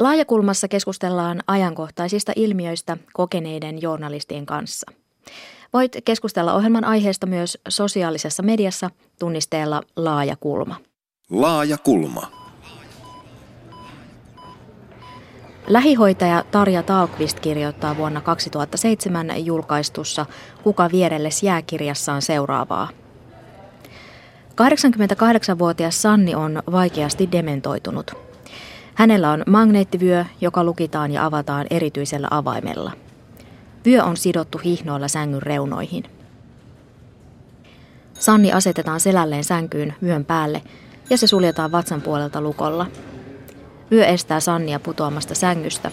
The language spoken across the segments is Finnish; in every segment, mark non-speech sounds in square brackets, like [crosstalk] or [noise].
Laajakulmassa keskustellaan ajankohtaisista ilmiöistä kokeneiden journalistien kanssa. Voit keskustella ohjelman aiheesta myös sosiaalisessa mediassa tunnisteella Laajakulma. Laajakulma. Lähihoitaja Tarja Talkvist kirjoittaa vuonna 2007 julkaistussa Kuka vierelles jääkirjassaan seuraavaa. 88-vuotias Sanni on vaikeasti dementoitunut. Hänellä on magneettivyö, joka lukitaan ja avataan erityisellä avaimella. Vyö on sidottu hihnoilla sängyn reunoihin. Sanni asetetaan selälleen sänkyyn vyön päälle ja se suljetaan vatsan puolelta lukolla. Vyö estää Sannia putoamasta sängystä,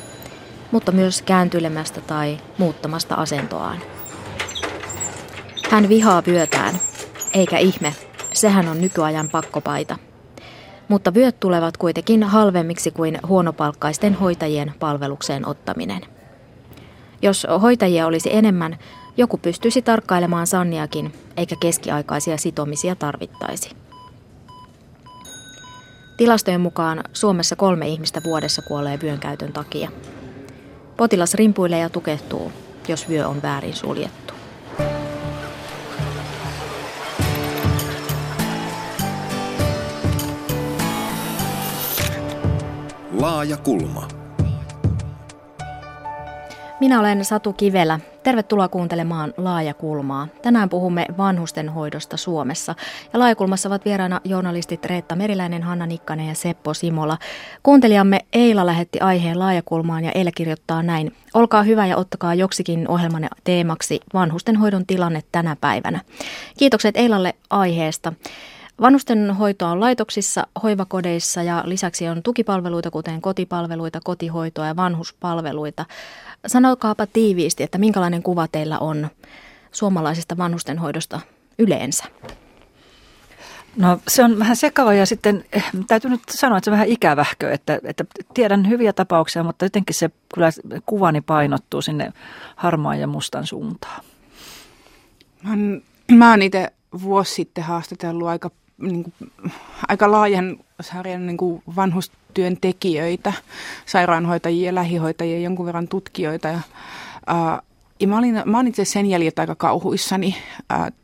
mutta myös kääntyilemästä tai muuttamasta asentoaan. Hän vihaa vyötään, eikä ihme, sehän on nykyajan pakkopaita. Mutta vyöt tulevat kuitenkin halvemmiksi kuin huonopalkkaisten hoitajien palvelukseen ottaminen. Jos hoitajia olisi enemmän, joku pystyisi tarkkailemaan Sanniakin, eikä keskiaikaisia sitomisia tarvittaisi. Tilastojen mukaan Suomessa kolme ihmistä vuodessa kuolee vyön käytön takia. Potilas rimpuilee ja tukehtuu, jos vyö on väärin suljettu. Laaja kulma. Minä olen Satu Kivelä. Tervetuloa kuuntelemaan Laajakulmaa. Tänään puhumme vanhustenhoidosta Suomessa. Ja Laajakulmassa ovat vieraana journalistit Reetta Meriläinen, Hanna Nikkanen ja Seppo Simola. Kuuntelijamme Eila lähetti aiheen Laajakulmaan ja Eila kirjoittaa näin. Olkaa hyvä ja ottakaa joksikin ohjelmanne teemaksi vanhustenhoidon tilanne tänä päivänä. Kiitokset Eilalle aiheesta. Vanhustenhoitoa on laitoksissa, hoivakodeissa ja lisäksi on tukipalveluita, kuten kotipalveluita, kotihoitoa ja vanhuspalveluita. Sanokaapa tiiviisti, että minkälainen kuva teillä on suomalaisesta vanhustenhoidosta yleensä? No se on vähän sekava ja sitten eh, täytyy nyt sanoa, että se on vähän ikävähkö, että, että tiedän hyviä tapauksia, mutta jotenkin se kyllä kuvani painottuu sinne harmaan ja mustan suuntaan. Mä mä oon itse vuosi sitten haastatellut aika niin kuin, aika laajan sarjan niin kuin vanhustyöntekijöitä, sairaanhoitajia, lähihoitajia, jonkun verran tutkijoita. Ja, ää, ja mä, olin, mä olin itse sen jäljiltä aika kauhuissani.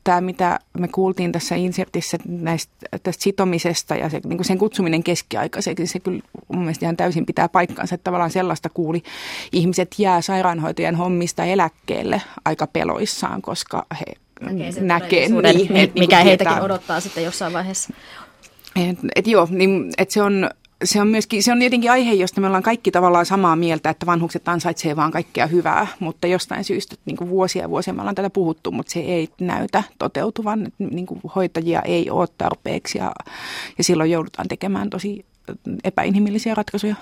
Tämä, mitä me kuultiin tässä insertissä näistä, tästä sitomisesta ja se, niin sen kutsuminen keskiaikaiseksi, se kyllä mun mielestä ihan täysin pitää paikkansa. Että tavallaan sellaista kuuli, ihmiset jää sairaanhoitajan hommista eläkkeelle aika peloissaan, koska he näkee. Niin, niin, mikä niin heitäkin tietää. odottaa sitten jossain vaiheessa. Et, et joo, niin, et se on, se on myöskin, se on jotenkin aihe, josta me ollaan kaikki tavallaan samaa mieltä, että vanhukset ansaitsee vaan kaikkea hyvää, mutta jostain syystä niin kuin vuosia ja vuosia me ollaan tätä puhuttu, mutta se ei näytä toteutuvan, niin kuin hoitajia ei ole tarpeeksi ja, ja silloin joudutaan tekemään tosi epäinhimillisiä ratkaisuja.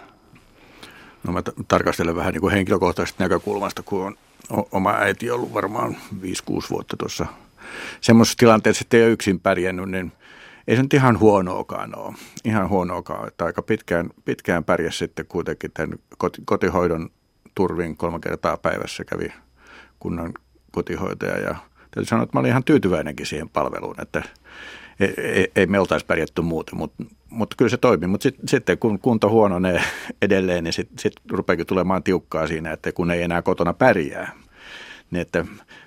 No mä t- tarkastelen vähän niin kuin henkilökohtaisesta näkökulmasta, kun on oma äiti ollut varmaan 5-6 vuotta tuossa semmoisessa tilanteessa, että ei ole yksin pärjännyt, niin ei se nyt ihan huonoakaan ole. Ihan huonoakaan, että aika pitkään, pitkään pärjäs sitten kuitenkin tämän kotihoidon turvin kolme kertaa päivässä kävi kunnan kotihoitaja ja täytyy sanoa, että mä olin ihan tyytyväinenkin siihen palveluun, että ei, ei, ei me oltaisi pärjätty muuten, mutta, mutta kyllä se toimii. Mutta sit, sitten kun kunto huononee [laughs] edelleen, niin sitten sit rupeakin tulemaan tiukkaa siinä, että kun ei enää kotona pärjää, niin että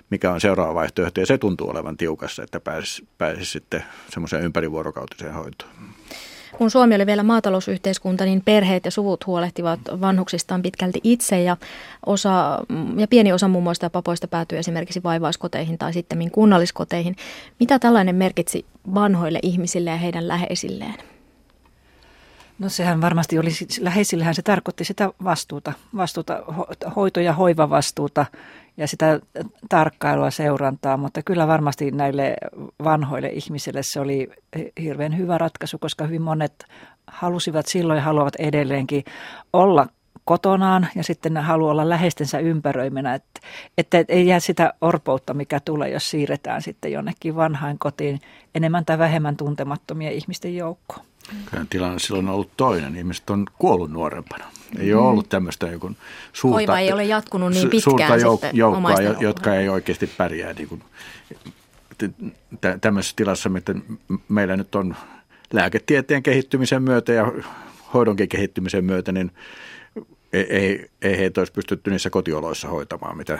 mikä on seuraava vaihtoehto. Ja se tuntuu olevan tiukassa, että pääsisi, pääsisi sitten semmoiseen ympärivuorokautiseen hoitoon. Kun Suomi oli vielä maatalousyhteiskunta, niin perheet ja suvut huolehtivat vanhuksistaan pitkälti itse ja, osa, ja pieni osa mummoista ja papoista päätyy esimerkiksi vaivaiskoteihin tai sitten kunnalliskoteihin. Mitä tällainen merkitsi vanhoille ihmisille ja heidän läheisilleen? No sehän varmasti oli, läheisillähän se tarkoitti sitä vastuuta, vastuuta hoito- ja hoivavastuuta ja sitä tarkkailua, seurantaa, mutta kyllä varmasti näille vanhoille ihmisille se oli hirveän hyvä ratkaisu, koska hyvin monet halusivat silloin ja haluavat edelleenkin olla kotonaan ja sitten haluaa olla läheistensä ympäröimänä, että, että ei jää sitä orpoutta, mikä tulee, jos siirretään sitten jonnekin vanhain kotiin enemmän tai vähemmän tuntemattomia ihmisten joukkoon. Kyllä tilanne silloin on ollut toinen. Ihmiset on kuollut nuorempana. Ei mm. ole ollut tämmöistä joku suurta, Hoiva ei ole jatkunut niin pitkään suurta jouk- joukkoa, jotka ei oikeasti pärjää. Niin kuin, tämmöisessä tilassa, että meillä nyt on lääketieteen kehittymisen myötä ja hoidonkin kehittymisen myötä, niin ei, ei, ei heitä olisi pystytty niissä kotioloissa hoitamaan, mitä,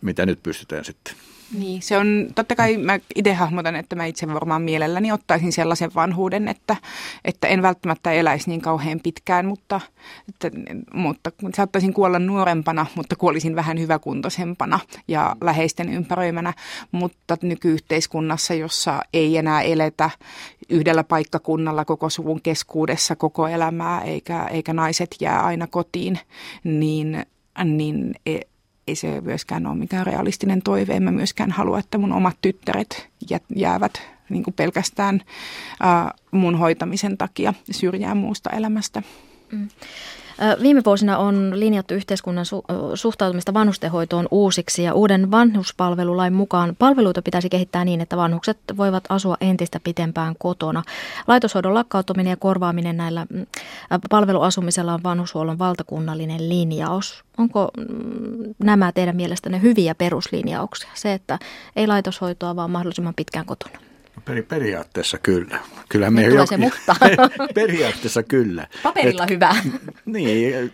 mitä nyt pystytään sitten. Niin, se on, totta kai mä itse hahmotan, että mä itse varmaan mielelläni ottaisin sellaisen vanhuuden, että, että en välttämättä eläisi niin kauhean pitkään, mutta, että, mutta saattaisin kuolla nuorempana, mutta kuolisin vähän hyväkuntoisempana ja läheisten ympäröimänä, mutta nykyyhteiskunnassa, jossa ei enää eletä yhdellä paikkakunnalla koko suvun keskuudessa koko elämää, eikä, eikä naiset jää aina kotiin, niin, niin e- ei se myöskään ole mikään realistinen toive. En mä myöskään halua, että mun omat tyttäret jäävät niin kuin pelkästään mun hoitamisen takia syrjään muusta elämästä. Mm. Viime vuosina on linjattu yhteiskunnan su- suhtautumista vanhustenhoitoon uusiksi ja uuden vanhuspalvelulain mukaan palveluita pitäisi kehittää niin, että vanhukset voivat asua entistä pitempään kotona. Laitoshoidon lakkautuminen ja korvaaminen näillä mm, palveluasumisella on vanhushuollon valtakunnallinen linjaus. Onko mm, nämä teidän mielestänne hyviä peruslinjauksia? Se, että ei laitoshoitoa, vaan mahdollisimman pitkään kotona. Peri, periaatteessa kyllä. Kyllä me jo, se mutta. [laughs] periaatteessa kyllä. Paperilla Et, hyvä. [laughs] Niin,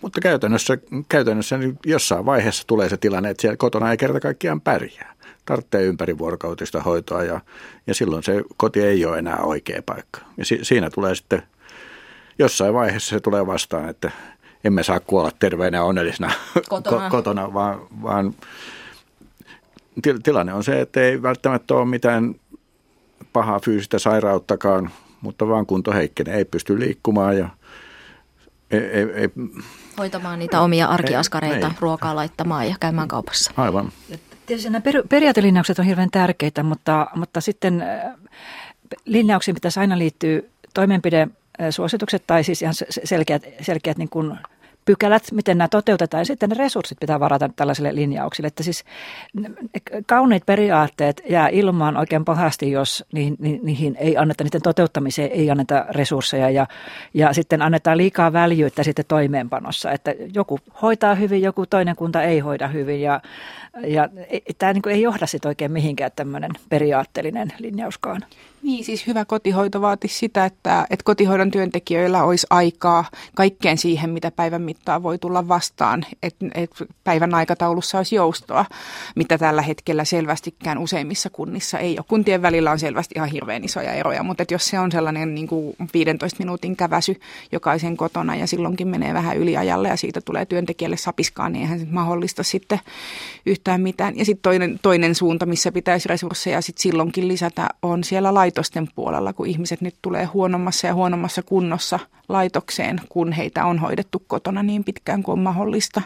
mutta käytännössä, käytännössä niin jossain vaiheessa tulee se tilanne, että siellä kotona ei kerta kaikkiaan pärjää. Tarvitsee ympärivuorokautista hoitoa ja, ja silloin se koti ei ole enää oikea paikka. Ja si, siinä tulee sitten, jossain vaiheessa se tulee vastaan, että emme saa kuolla terveenä ja onnellisena [laughs] kotona, ko, kotona vaan, vaan tilanne on se, että ei välttämättä ole mitään pahaa fyysistä sairauttakaan, mutta vaan kunto heikkenee, ei pysty liikkumaan ja ei, ei, ei, hoitamaan niitä omia arkiaskareita, ei, ruokaa laittamaan ja käymään kaupassa. Aivan. Tietysti nämä periaatelinjaukset on hirveän tärkeitä, mutta, mutta sitten linjauksiin pitäisi aina liittyä toimenpidesuositukset tai siis ihan selkeät, selkeät niin kuin pykälät, miten nämä toteutetaan ja sitten ne resurssit pitää varata tällaisille linjauksille. Että siis kauniit periaatteet jää ilmaan oikein pahasti, jos niihin, niihin ei anneta, niiden toteuttamiseen ei anneta resursseja ja, ja sitten annetaan liikaa väljyyttä sitten toimeenpanossa, että joku hoitaa hyvin, joku toinen kunta ei hoida hyvin ja, ja tämä niin ei johda sitten oikein mihinkään tämmöinen periaatteellinen linjauskaan. Niin, siis hyvä kotihoito vaatisi sitä, että, että kotihoidon työntekijöillä olisi aikaa kaikkeen siihen, mitä päivän mittaan voi tulla vastaan. Että et päivän aikataulussa olisi joustoa, mitä tällä hetkellä selvästikään useimmissa kunnissa ei ole. Kuntien välillä on selvästi ihan hirveän isoja eroja, mutta että jos se on sellainen niin kuin 15 minuutin käväsy jokaisen kotona ja silloinkin menee vähän yliajalle ja siitä tulee työntekijälle sapiskaan, niin eihän se mahdollista sitten yhtään mitään. Ja sitten toinen, toinen suunta, missä pitäisi resursseja sitten silloinkin lisätä, on siellä lait laitosten puolella, kun ihmiset nyt tulee huonommassa ja huonommassa kunnossa laitokseen, kun heitä on hoidettu kotona niin pitkään kuin on mahdollista,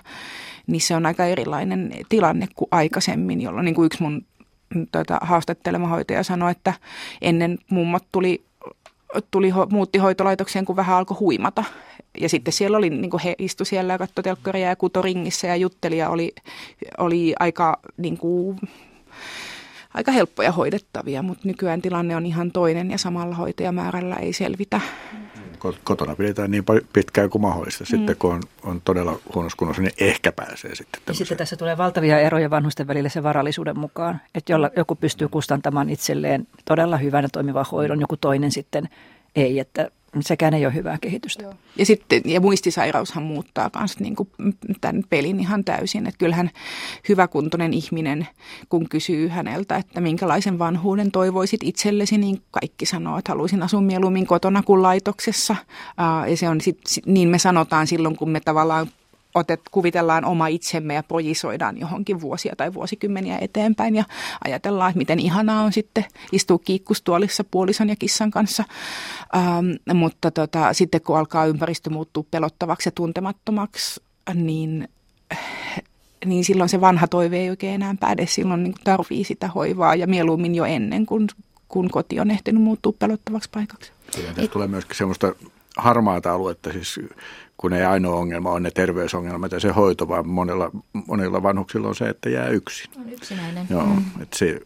niin se on aika erilainen tilanne kuin aikaisemmin, jolloin niin kuin yksi mun tuota, haastattelema hoitaja sanoi, että ennen mummot tuli tuli, muutti hoitolaitokseen, kun vähän alkoi huimata. Ja sitten siellä oli, niin he istu siellä ja katsoi telkkaria ja kutoringissä ja jutteli ja oli, oli aika niin kuin, aika helppoja hoidettavia, mutta nykyään tilanne on ihan toinen ja samalla hoitajamäärällä ei selvitä. Kotona pidetään niin pitkään kuin mahdollista. Sitten mm. kun on, on todella huonossa kunnossa, niin ehkä pääsee sitten. Ja sitten tässä tulee valtavia eroja vanhusten välillä sen varallisuuden mukaan. Että jolla, joku pystyy kustantamaan itselleen todella hyvän ja toimivan hoidon, joku toinen sitten ei. Että sekään ei ole hyvää kehitystä. Joo. Ja, sitten, ja muistisairaushan muuttaa myös niin tämän pelin ihan täysin. Että kyllähän hyväkuntoinen ihminen, kun kysyy häneltä, että minkälaisen vanhuuden toivoisit itsellesi, niin kaikki sanoo, että haluaisin asua mieluummin kotona kuin laitoksessa. Ja se on sit, niin me sanotaan silloin, kun me tavallaan otet, kuvitellaan oma itsemme ja projisoidaan johonkin vuosia tai vuosikymmeniä eteenpäin ja ajatellaan, että miten ihanaa on sitten istua kiikkustuolissa puolison ja kissan kanssa. Ähm, mutta tota, sitten kun alkaa ympäristö muuttua pelottavaksi ja tuntemattomaksi, niin niin silloin se vanha toive ei oikein enää päde. Silloin niin tarvii sitä hoivaa ja mieluummin jo ennen kuin kun koti on ehtinyt muuttua pelottavaksi paikaksi. Kyllä, tulee myöskin semmoista harmaata aluetta, siis kun ei ainoa ongelma on ne terveysongelmat ja se hoito, vaan monilla, monilla vanhuksilla on se, että jää yksin. On yksinäinen. Joo, mm. että se,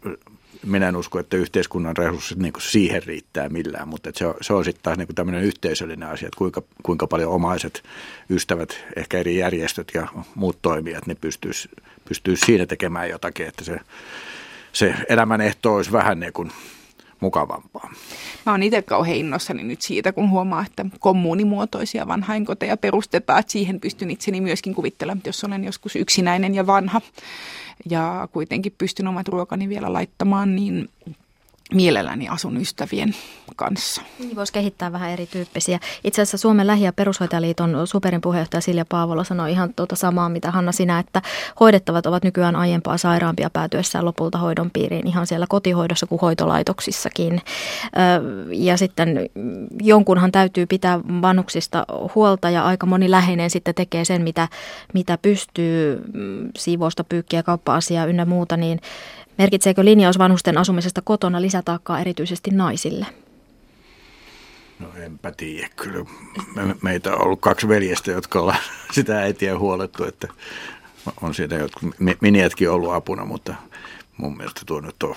minä en usko, että yhteiskunnan resurssit niin siihen riittää millään, mutta se on, se on sitten taas niin tämmöinen yhteisöllinen asia, että kuinka, kuinka paljon omaiset ystävät, ehkä eri järjestöt ja muut toimijat, ne pystyisi pystyis siinä tekemään jotakin, että se, se elämän ehto olisi vähän niin kuin mukavampaa. Mä oon itse kauhean innossani nyt siitä, kun huomaa, että kommuunimuotoisia vanhainkoteja perustetaan. Että siihen pystyn itseni myöskin kuvittelemaan, jos olen joskus yksinäinen ja vanha ja kuitenkin pystyn omat ruokani vielä laittamaan, niin mielelläni asun ystävien kanssa. Niin voisi kehittää vähän erityyppisiä. Itse asiassa Suomen lähi- ja perushoitajaliiton superin puheenjohtaja Silja Paavola sanoi ihan tuota samaa, mitä Hanna sinä, että hoidettavat ovat nykyään aiempaa sairaampia päätyessään lopulta hoidon piiriin ihan siellä kotihoidossa kuin hoitolaitoksissakin. Ja sitten jonkunhan täytyy pitää vanhuksista huolta ja aika moni läheinen sitten tekee sen, mitä, mitä pystyy mm, siivousta, pyykkiä, kauppa-asiaa ynnä muuta, niin Merkitseekö linjaus vanhusten asumisesta kotona lisätaakkaa erityisesti naisille? No enpä tiedä. Kyllä me, meitä on ollut kaksi veljestä, jotka ollaan [laughs] sitä äitiä huolettu, että on siitä jotkut miniätkin ollut apuna, mutta mun mielestä tuo nyt on,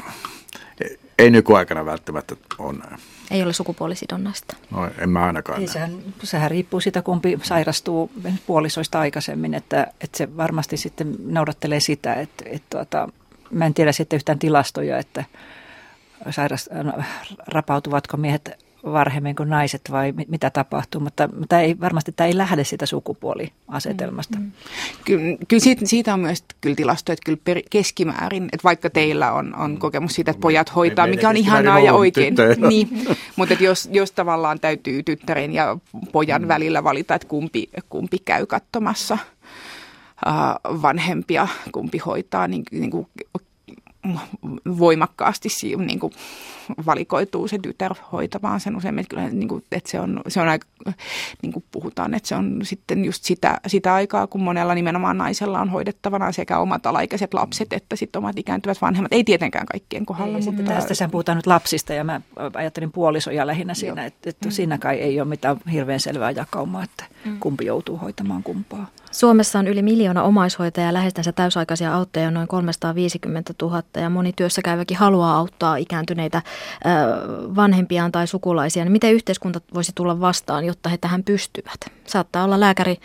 ei nykyaikana välttämättä ole näin. Ei ole sukupuolisidonnasta. No en mä ainakaan ei, sehän, sehän riippuu siitä, kumpi sairastuu puolisoista aikaisemmin, että, että se varmasti sitten noudattelee sitä, että, että tuota, mä en tiedä sitten yhtään tilastoja, että sairas, no, rapautuvatko miehet varhemmin kuin naiset vai mitä tapahtuu, mutta, mutta ei, varmasti tämä ei lähde siitä sukupuoliasetelmasta. Mm, mm. Kyllä, kyllä siitä, siitä on myös kyllä tilastoja, että kyllä per, keskimäärin, että vaikka teillä on, on kokemus siitä, että pojat hoitaa, mikä on ihanaa ja oikein, [laughs] niin, mutta että jos, jos tavallaan täytyy tyttären ja pojan mm. välillä valita, että kumpi, kumpi käy katsomassa – vanhempia, kumpi hoitaa, niin, niin kuin voimakkaasti niin kuin valikoituu se tytär hoitamaan sen usein, kyllä, niin kuin, että se on, se on aika, niin kuin puhutaan, että se on sitten just sitä, sitä aikaa, kun monella nimenomaan naisella on hoidettavana sekä omat alaikäiset lapset että sitten omat ikääntyvät vanhemmat. Ei tietenkään kaikkien kohdalla. Ei, mutta tästä sen puhutaan nyt lapsista ja mä ajattelin puolisoja lähinnä siinä, että, että mm. siinä kai ei ole mitään hirveän selvää jakaumaa, että mm. kumpi joutuu hoitamaan kumpaa. Suomessa on yli miljoona omaishoitajaa, lähestänsä täysaikaisia auttajia noin 350 000 ja moni työssä käyväkin haluaa auttaa ikääntyneitä vanhempiaan tai sukulaisia. Niin miten yhteiskunta voisi tulla vastaan, jotta he tähän pystyvät? Saattaa olla lääkäri,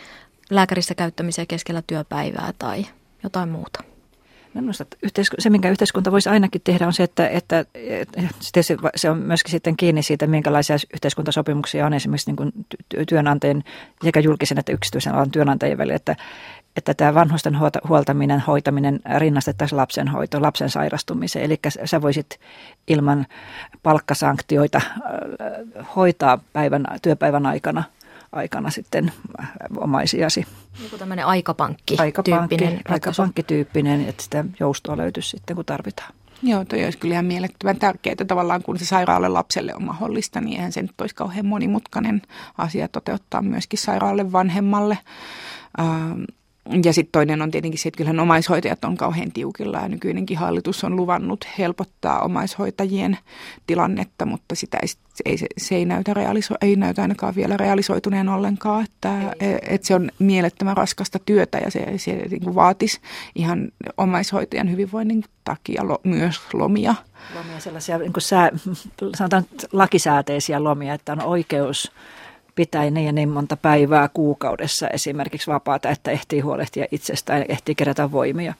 lääkärissä käyttämisiä keskellä työpäivää tai jotain muuta. Minusta se, minkä yhteiskunta voisi ainakin tehdä, on se, että, että, että se on myöskin sitten kiinni siitä, minkälaisia yhteiskuntasopimuksia on esimerkiksi niin kuin työnantajien sekä julkisen että yksityisen alan työnantajien välillä, että, että tämä vanhusten huoltaminen, hoitaminen rinnastettaisiin lapsen hoito, lapsen sairastumiseen. Eli sä voisit ilman palkkasanktioita hoitaa päivän, työpäivän aikana – aikana sitten omaisiasi. Joku tämmöinen aikapankki Aikapankki, aikapankkityyppinen, että sitä joustoa löytyisi sitten kun tarvitaan. Joo, toi olisi kyllä ihan mielettömän tärkeää, että tavallaan kun se sairaalle lapselle on mahdollista, niin eihän se nyt olisi kauhean monimutkainen asia toteuttaa myöskin sairaalle vanhemmalle. Ähm, ja sitten toinen on tietenkin se, että kyllähän omaishoitajat on kauhean tiukilla ja nykyinenkin hallitus on luvannut helpottaa omaishoitajien tilannetta, mutta sitä ei, se, ei, se ei, näytä realiso, ei näytä ainakaan vielä realisoituneen ollenkaan, että et se on mielettömän raskasta työtä ja se, se niin kuin vaatisi ihan omaishoitajan hyvinvoinnin takia lo, myös lomia. Lomia sellaisia niin kuin sää, sanotaan lakisääteisiä lomia, että on oikeus pitää niin ja niin monta päivää kuukaudessa esimerkiksi vapaata, että ehtii huolehtia itsestään ja ehtii kerätä voimia.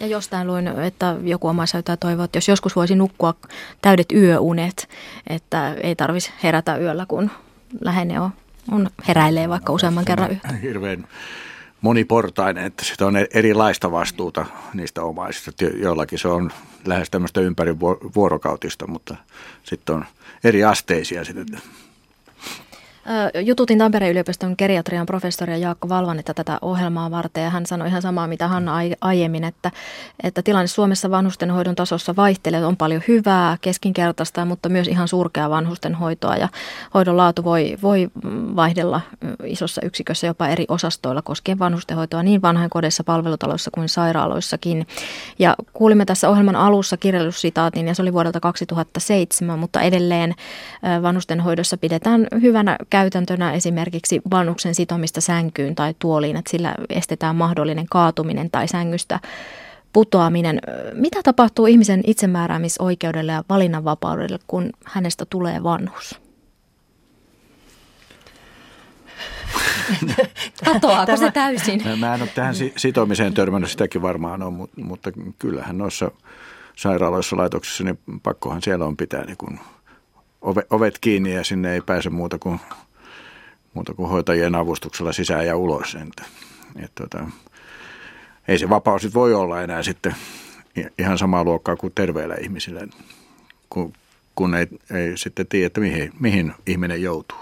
Ja jostain luin, että joku omaishoitaja toivoo, että jos joskus voisi nukkua täydet yöunet, että ei tarvitsisi herätä yöllä, kun lähene on, on heräilee vaikka useamman kerran yötä. [laughs] Hirveän moniportainen, että sitä on erilaista vastuuta niistä omaisista. Jollakin se on lähes tämmöistä ympäri vuorokautista, mutta sitten on eri asteisia sitten Jututin Tampereen yliopiston geriatrian professori Jaakko Valvanetta tätä ohjelmaa varten ja hän sanoi ihan samaa mitä Hanna aiemmin, että, että tilanne Suomessa vanhustenhoidon tasossa vaihtelee, on paljon hyvää, keskinkertaista, mutta myös ihan surkea vanhustenhoitoa ja hoidon laatu voi, voi vaihdella isossa yksikössä jopa eri osastoilla koskien vanhustenhoitoa niin vanhainkodeissa, palvelutaloissa kuin sairaaloissakin. Ja kuulimme tässä ohjelman alussa kirjallisuussitaatin ja se oli vuodelta 2007, mutta edelleen vanhustenhoidossa pidetään hyvänä käytäntönä esimerkiksi vanhuksen sitomista sänkyyn tai tuoliin, että sillä estetään mahdollinen kaatuminen tai sängystä putoaminen. Mitä tapahtuu ihmisen itsemääräämisoikeudelle ja valinnanvapaudelle, kun hänestä tulee vanhus? [laughs] Katoaako se täysin? Mä en ole tähän sitomiseen törmännyt, sitäkin varmaan on, mutta kyllähän noissa sairaaloissa, laitoksissa, niin pakkohan siellä on pitää niin kuin ovet kiinni ja sinne ei pääse muuta kuin, muuta kuin hoitajien avustuksella sisään ja ulos. Että, että, tota, ei se vapaus voi olla enää sitten ihan samaa luokkaa kuin terveillä ihmisillä, kun, kun ei, ei sitten tiedä, että mihin, mihin ihminen joutuu.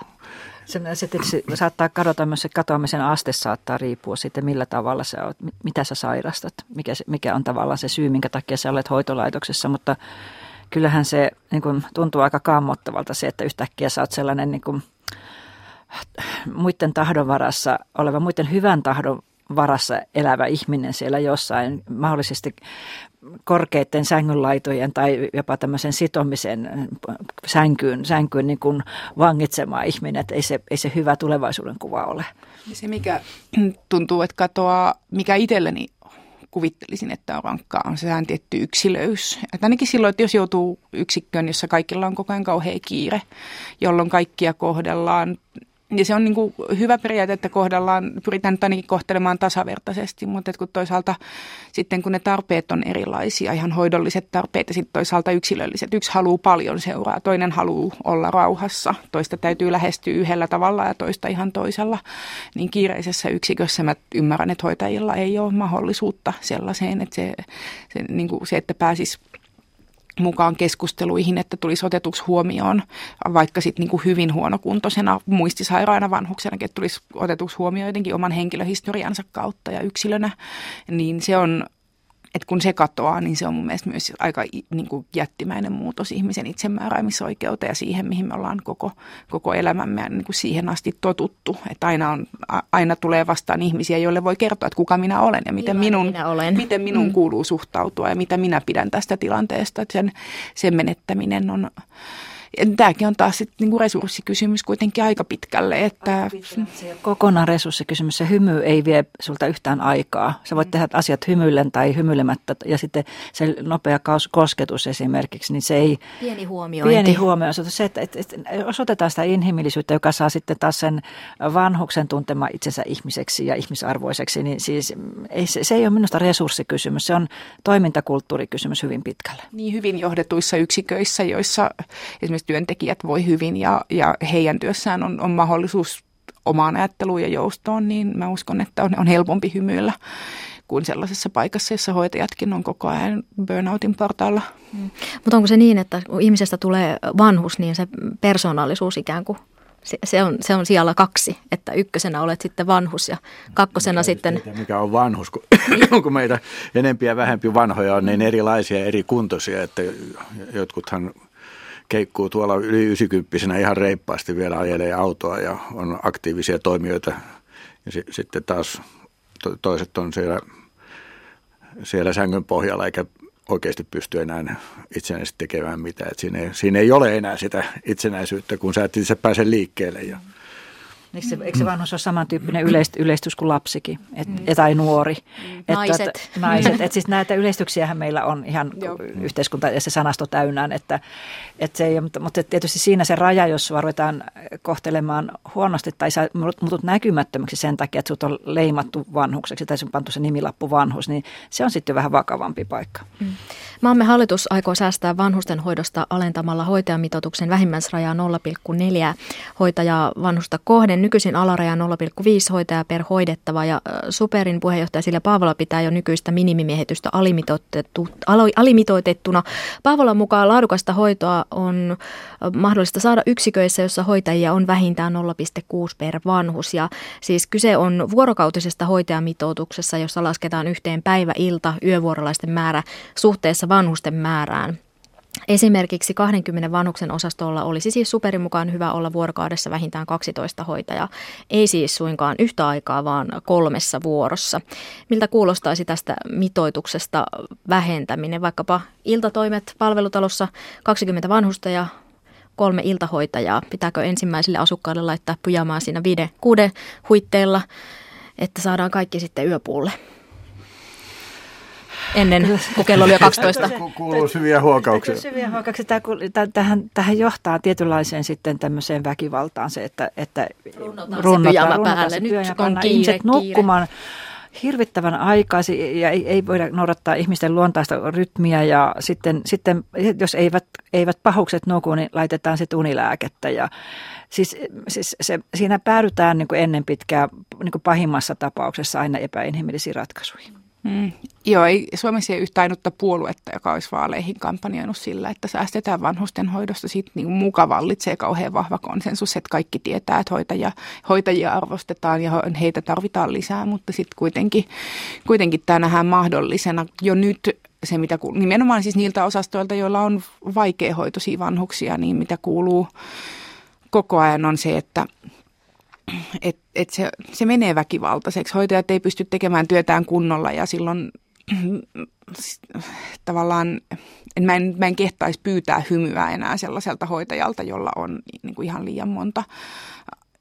Tietysti saattaa kadota myös se katoamisen aste saattaa riippua sitten millä tavalla sä oot, mitä sä sairastat, mikä, mikä on tavallaan se syy, minkä takia sä olet hoitolaitoksessa, mutta kyllähän se niin kuin, tuntuu aika kammottavalta se, että yhtäkkiä sä oot sellainen niin kuin, muiden tahdon varassa oleva, muiden hyvän tahdon varassa elävä ihminen siellä jossain, mahdollisesti korkeiden sängynlaitojen tai jopa tämmöisen sitomisen sänkyyn, sänkyyn niin kuin vangitsema ihminen, että ei se, ei se hyvä tulevaisuuden kuva ole. Se, mikä tuntuu, että katoaa, mikä itselleni kuvittelisin, että on rankkaa, on se tietty yksilöys. Että ainakin silloin, että jos joutuu yksikköön, jossa kaikilla on koko ajan kauhean kiire, jolloin kaikkia kohdellaan ja se on niin kuin hyvä periaate, että kohdellaan, pyritään nyt ainakin kohtelemaan tasavertaisesti, mutta kun toisaalta sitten kun ne tarpeet on erilaisia, ihan hoidolliset tarpeet ja sitten toisaalta yksilölliset. Yksi haluaa paljon seuraa, toinen haluaa olla rauhassa, toista täytyy lähestyä yhdellä tavalla ja toista ihan toisella. Niin kiireisessä yksikössä mä ymmärrän, että hoitajilla ei ole mahdollisuutta sellaiseen, että se, se, niin kuin se että pääsisi mukaan keskusteluihin, että tulisi otetuksi huomioon vaikka sitten niin hyvin huonokuntoisena muistisairaana vanhuksena, että tulisi otetuksi huomioon jotenkin oman henkilöhistoriansa kautta ja yksilönä, niin se on että kun se katoaa, niin se on mun mielestä myös aika niin kuin jättimäinen muutos ihmisen itsemääräämisoikeuteen ja siihen, mihin me ollaan koko, koko elämämme niin kuin siihen asti totuttu. Että aina, on, aina tulee vastaan ihmisiä, joille voi kertoa, että kuka minä olen ja miten minun, minä olen. Miten minun mm. kuuluu suhtautua ja mitä minä pidän tästä tilanteesta. Että sen, sen menettäminen on tämäkin on taas sitten niinku resurssikysymys kuitenkin aika pitkälle. Että... Se ei kokonaan resurssikysymys. Se hymy ei vie sulta yhtään aikaa. Sä voit mm. tehdä asiat hymyillen tai hymyilemättä. Ja sitten se nopea kosketus esimerkiksi, niin se ei... Pieni huomiointi. Pieni huomio. Se, että, että, että osoitetaan sitä inhimillisyyttä, joka saa sitten taas sen vanhuksen tuntemaan itsensä ihmiseksi ja ihmisarvoiseksi. Niin siis ei, se, se ei ole minusta resurssikysymys. Se on toimintakulttuurikysymys hyvin pitkälle. Niin hyvin johdetuissa yksiköissä, joissa esimerkiksi työntekijät voi hyvin ja, ja heidän työssään on, on mahdollisuus omaan ajatteluun ja joustoon, niin mä uskon, että on, on helpompi hymyillä kuin sellaisessa paikassa, jossa hoitajatkin on koko ajan burnoutin portaalla. Mm. Mutta onko se niin, että kun ihmisestä tulee vanhus, niin se persoonallisuus ikään kuin se, se, on, se on siellä kaksi, että ykkösenä olet sitten vanhus ja kakkosena mikä sitten... Tiedä, mikä on vanhus, kun, [coughs] kun meitä enempiä ja vähempi vanhoja on niin erilaisia ja eri kuntoisia, että jotkuthan keikkuu tuolla yli 90 ihan reippaasti vielä ajelee autoa ja on aktiivisia toimijoita. Ja si- sitten taas to- toiset on siellä, siellä sängyn pohjalla eikä oikeasti pysty enää itsenäisesti tekemään mitään. Et siinä, ei, siinä ei ole enää sitä itsenäisyyttä, kun sä et itse pääse liikkeelle. Ja, Eikö se, eikö se vanhus ole samantyyppinen yleist, yleistys kuin lapsikin et, mm. tai nuori? Mm. Naiset. Että, naiset. [laughs] Et siis näitä yleistyksiähän meillä on ihan Joo. yhteiskunta ja se sanasto täynnään. Että, että se ei, mutta, mutta tietysti siinä se raja, jos ruvetaan kohtelemaan huonosti tai sä muutut näkymättömäksi sen takia, että sut on leimattu vanhukseksi tai sun pantu se nimilappu vanhus, niin se on sitten vähän vakavampi paikka. Mm. Maamme hallitus aikoo säästää vanhusten hoidosta alentamalla hoitajamitoituksen vähimmäisrajaa 0,4 hoitajaa vanhusta kohden. Nykyisin alaraja 0,5 hoitajaa per hoidettava ja Superin puheenjohtaja Silja Paavola pitää jo nykyistä minimimiehitystä alimitoitettu, alimitoitettuna. Paavolan mukaan laadukasta hoitoa on mahdollista saada yksiköissä, jossa hoitajia on vähintään 0,6 per vanhus. Ja siis kyse on vuorokautisesta hoitajamitoituksessa, jossa lasketaan yhteen päivä, ilta, yövuorolaisten määrä suhteessa vanhusten määrään. Esimerkiksi 20 vanhuksen osastolla olisi siis superin mukaan hyvä olla vuorokaudessa vähintään 12 hoitajaa. Ei siis suinkaan yhtä aikaa, vaan kolmessa vuorossa. Miltä kuulostaisi tästä mitoituksesta vähentäminen? Vaikkapa iltatoimet palvelutalossa 20 vanhusta ja kolme iltahoitajaa. Pitääkö ensimmäisille asukkaille laittaa pyjamaa siinä viiden, kuuden huitteilla, että saadaan kaikki sitten yöpuulle? Ennen, kun kello oli jo 12. Kuuluu syviä huokauksia. Syviä huokauksia. Tähän, tähän johtaa tietynlaiseen sitten tämmöiseen väkivaltaan se, että, että runnotaan, runnotaan se pyjama päälle. Nyt on kiire, ihmiset nukkumaan. hirvittävän aikaisin ja ei, ei voida noudattaa ihmisten luontaista rytmiä ja sitten, sitten jos eivät, eivät pahukset nuku, niin laitetaan se unilääkettä ja Siis, siis se, siinä päädytään niin kuin ennen pitkää niin kuin pahimmassa tapauksessa aina epäinhimillisiin ratkaisuihin. Mm. Joo, ei, Suomessa ei yhtä ainutta puoluetta, joka olisi vaaleihin kampanjoinut sillä, että säästetään vanhusten hoidosta. Siitä niin muka vallitsee kauhean vahva konsensus, että kaikki tietää, että hoitajia, hoitajia arvostetaan ja heitä tarvitaan lisää, mutta sitten kuitenkin, kuitenkin tämä nähdään mahdollisena jo nyt se, mitä nimenomaan siis niiltä osastoilta, joilla on vaikeahoitoisia vanhuksia, niin mitä kuuluu koko ajan on se, että et, et se, se menee väkivaltaiseksi. Hoitajat ei pysty tekemään työtään kunnolla ja silloin [clears throat] tavallaan, että mä en, mä en kehtaisi pyytää hymyä enää sellaiselta hoitajalta, jolla on niin kuin ihan liian monta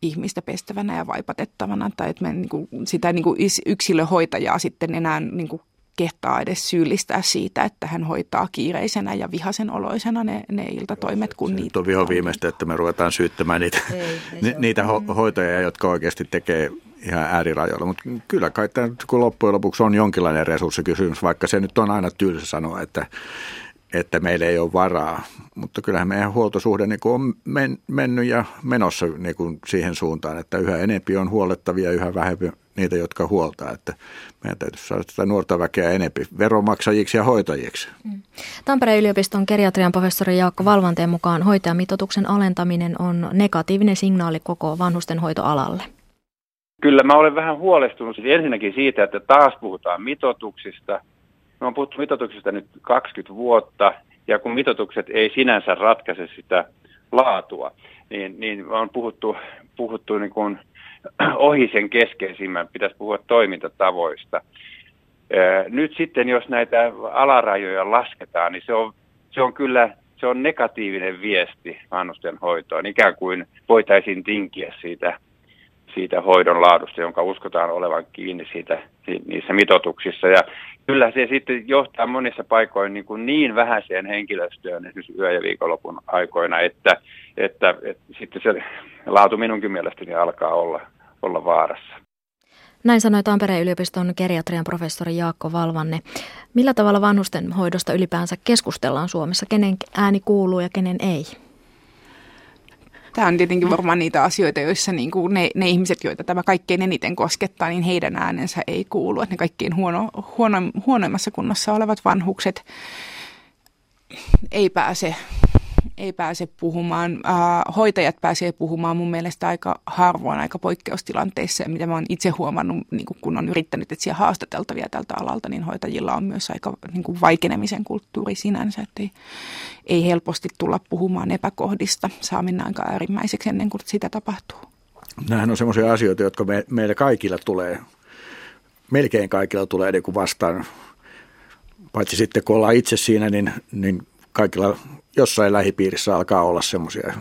ihmistä pestävänä ja vaipatettavana, tai että me niin kuin, sitä niin kuin yksilöhoitajaa sitten enää niin kuin kehtaa edes syyllistää siitä, että hän hoitaa kiireisenä ja vihasen oloisena ne, ne iltatoimet, kun niitä on. viho viimeistä, että me ruvetaan syyttämään niitä, ei, ei niitä ho- hoitajia, jotka oikeasti tekee ihan äärirajoilla. Mutta kyllä kai tämä kun loppujen lopuksi on jonkinlainen resurssikysymys, vaikka se nyt on aina tylsä sanoa, että, että meillä ei ole varaa. Mutta kyllähän meidän huoltosuhde niin kuin on men, mennyt ja menossa niin kuin siihen suuntaan, että yhä enempi on huolettavia, yhä vähemmän niitä, jotka huoltaa. Että meidän täytyy saada sitä nuorta väkeä enempi veronmaksajiksi ja hoitajiksi. Mm. Tampereen yliopiston geriatrian professori Jaakko Valvanteen mukaan hoitajamitoituksen alentaminen on negatiivinen signaali koko vanhustenhoitoalalle. Kyllä mä olen vähän huolestunut ensinnäkin siitä, että taas puhutaan mitotuksista. Me on puhuttu mitotuksista nyt 20 vuotta, ja kun mitotukset ei sinänsä ratkaise sitä laatua, niin, niin on puhuttu, puhuttu niin kuin [clears throat] ohi sen keskeisimmän, pitäisi puhua toimintatavoista. Nyt sitten, jos näitä alarajoja lasketaan, niin se on, se on kyllä se on negatiivinen viesti vanhusten hoitoon. Ikään kuin voitaisiin tinkiä siitä, siitä hoidon laadusta, jonka uskotaan olevan kiinni siitä, niissä mitotuksissa. Ja kyllä se sitten johtaa monissa paikoin niin, kuin niin vähäiseen henkilöstöön esimerkiksi yö- ja viikonlopun aikoina, että, että, että sitten se laatu minunkin mielestäni alkaa olla, olla vaarassa. Näin sanoi Tampereen yliopiston geriatrian professori Jaakko Valvanne. Millä tavalla vanhusten hoidosta ylipäänsä keskustellaan Suomessa? Kenen ääni kuuluu ja kenen ei? Tämä on tietenkin varmaan niitä asioita, joissa niin kuin ne, ne ihmiset, joita tämä kaikkein eniten koskettaa, niin heidän äänensä ei kuulu. Että ne kaikkein huono, huono, huonoimmassa kunnossa olevat vanhukset ei pääse ei pääse puhumaan. Äh, hoitajat pääsee puhumaan mun mielestä aika harvoin, aika poikkeustilanteissa. Ja mitä mä oon itse huomannut, niin kun on yrittänyt etsiä haastateltavia tältä alalta, niin hoitajilla on myös aika niin kuin vaikenemisen kulttuuri sinänsä, että ei, ei helposti tulla puhumaan epäkohdista. Saa mennä aika äärimmäiseksi ennen kuin sitä tapahtuu. Nämähän on sellaisia asioita, jotka me, meille kaikilla tulee, melkein kaikilla tulee niin kuin vastaan paitsi sitten kun ollaan itse siinä, niin, niin kaikilla jossain lähipiirissä alkaa olla semmoisia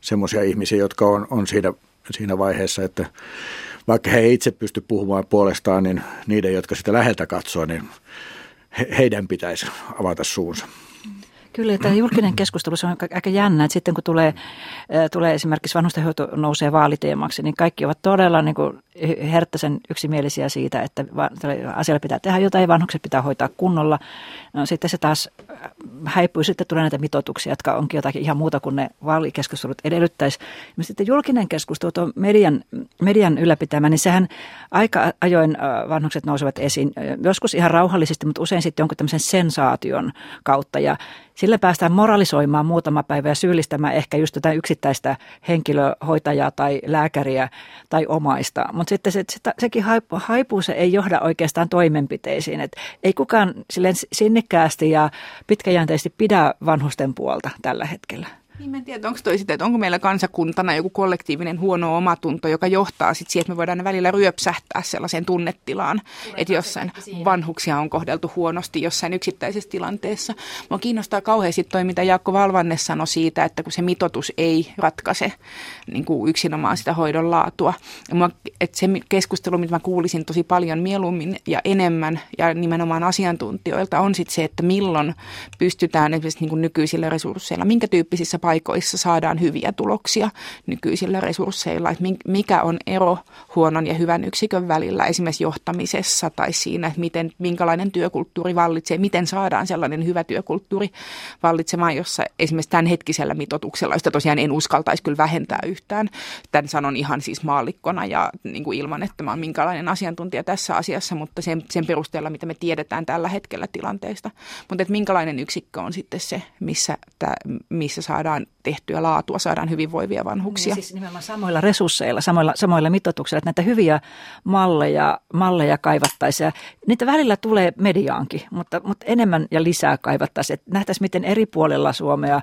semmoisia ihmisiä, jotka on, on siinä, siinä vaiheessa, että vaikka he itse pysty puhumaan puolestaan, niin niiden, jotka sitä läheltä katsoo, niin he, heidän pitäisi avata suunsa. Kyllä, tämä julkinen keskustelu se on aika jännä, että sitten kun tulee, tulee esimerkiksi vanhustenhoito nousee vaaliteemaksi, niin kaikki ovat todella niin kuin herttäisen yksimielisiä siitä, että asialle pitää tehdä jotain, vanhukset pitää hoitaa kunnolla. No, sitten se taas häipyy, sitten tulee näitä mitoituksia, jotka onkin jotakin ihan muuta kuin ne vaalikeskustelut edellyttäisi. Ja sitten julkinen keskustelu, tuo median, median ylläpitämä, niin sehän aika ajoin vanhukset nousevat esiin, joskus ihan rauhallisesti, mutta usein sitten jonkun tämmöisen sensaation kautta. Ja sillä päästään moralisoimaan muutama päivä ja syyllistämään ehkä just jotain yksittäistä henkilöhoitajaa tai lääkäriä tai omaista. Mutta sitten se, se, sekin haipu, haipuu, se ei johda oikeastaan toimenpiteisiin. Et ei kukaan silleen ja pitkäjänteisesti pidä vanhusten puolta tällä hetkellä. Niin mä en tiedä, onko toi sitä, että onko meillä kansakuntana joku kollektiivinen huono omatunto, joka johtaa sitten siihen, että me voidaan välillä ryöpsähtää sellaiseen tunnetilaan, Tulee että jossain vanhuksia on kohdeltu huonosti jossain yksittäisessä tilanteessa. Mua kiinnostaa kauheasti toi, mitä Jaakko Valvanne sanoi siitä, että kun se mitotus ei ratkaise niin kuin yksinomaan sitä hoidon laatua. Mua, että se keskustelu, mitä mä kuulisin tosi paljon mieluummin ja enemmän ja nimenomaan asiantuntijoilta on sitten se, että milloin pystytään esimerkiksi niin kuin nykyisillä resursseilla, minkä tyyppisissä paikoissa saadaan hyviä tuloksia nykyisillä resursseilla, että mikä on ero huonon ja hyvän yksikön välillä esimerkiksi johtamisessa tai siinä, että miten, minkälainen työkulttuuri vallitsee, miten saadaan sellainen hyvä työkulttuuri vallitsemaan, jossa esimerkiksi tämän hetkisellä mitotuksella, josta tosiaan en uskaltaisi kyllä vähentää yhtään, tämän sanon ihan siis maallikkona ja niin kuin ilman, että mä olen minkälainen asiantuntija tässä asiassa, mutta sen, sen perusteella, mitä me tiedetään tällä hetkellä tilanteesta. Mutta että minkälainen yksikkö on sitten se, missä, tää, missä saadaan tehtyä laatua, saadaan hyvinvoivia vanhuksia. Niin, siis nimenomaan samoilla resursseilla, samoilla, samoilla mitoituksilla, että näitä hyviä malleja, malleja kaivattaisiin. Niitä välillä tulee mediaankin, mutta, mutta enemmän ja lisää kaivattaisiin. Että nähtäisiin, miten eri puolilla Suomea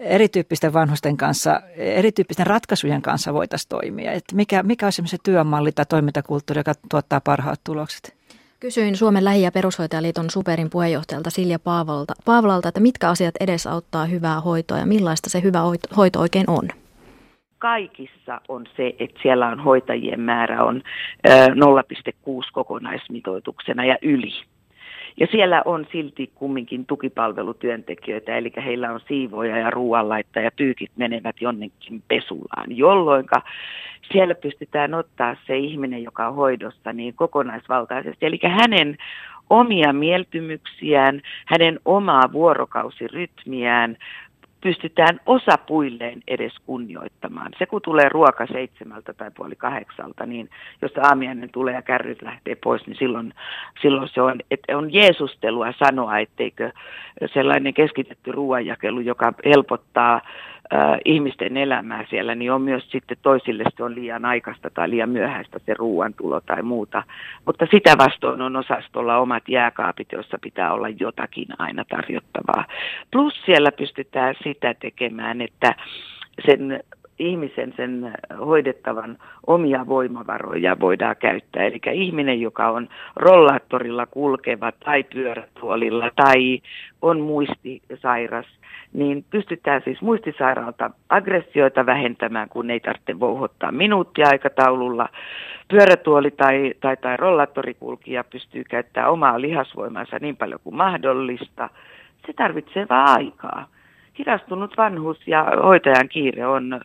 erityyppisten vanhusten kanssa, erityyppisten ratkaisujen kanssa voitaisiin toimia. Että mikä, mikä on se työmalli tai toimintakulttuuri, joka tuottaa parhaat tulokset? Kysyin Suomen lähi- ja perushoitajaliiton Superin puheenjohtajalta Silja Paavolta, Paavolalta, että mitkä asiat edesauttaa hyvää hoitoa ja millaista se hyvä hoito oikein on? Kaikissa on se, että siellä on hoitajien määrä on 0,6 kokonaismitoituksena ja yli. Ja siellä on silti kumminkin tukipalvelutyöntekijöitä, eli heillä on siivoja ja ruoanlaittaa ja pyykit menevät jonnekin pesulaan, jolloin siellä pystytään ottaa se ihminen, joka on hoidossa, niin kokonaisvaltaisesti. Eli hänen omia mieltymyksiään, hänen omaa vuorokausirytmiään, pystytään osapuilleen edes kunnioittamaan. Se kun tulee ruoka seitsemältä tai puoli kahdeksalta, niin jos aamiainen tulee ja kärryt lähtee pois, niin silloin, silloin se on, että on jeesustelua sanoa, etteikö sellainen keskitetty ruoanjakelu, joka helpottaa ihmisten elämää siellä, niin on myös sitten toisille se on liian aikaista tai liian myöhäistä se ruoantulo tai muuta. Mutta sitä vastoin on osastolla omat jääkaapit, joissa pitää olla jotakin aina tarjottavaa. Plus siellä pystytään sitä tekemään, että sen ihmisen, sen hoidettavan omia voimavaroja voidaan käyttää. Eli ihminen, joka on rollaattorilla kulkeva tai pyörätuolilla tai on muistisairas, niin pystytään siis muistisairaalta aggressioita vähentämään, kun ei tarvitse vouhottaa minuuttiaikataululla. Pyörätuoli tai, tai, tai rollaattorikulkija pystyy käyttämään omaa lihasvoimansa niin paljon kuin mahdollista. Se tarvitsee vaan aikaa. Hidastunut vanhus ja hoitajan kiire on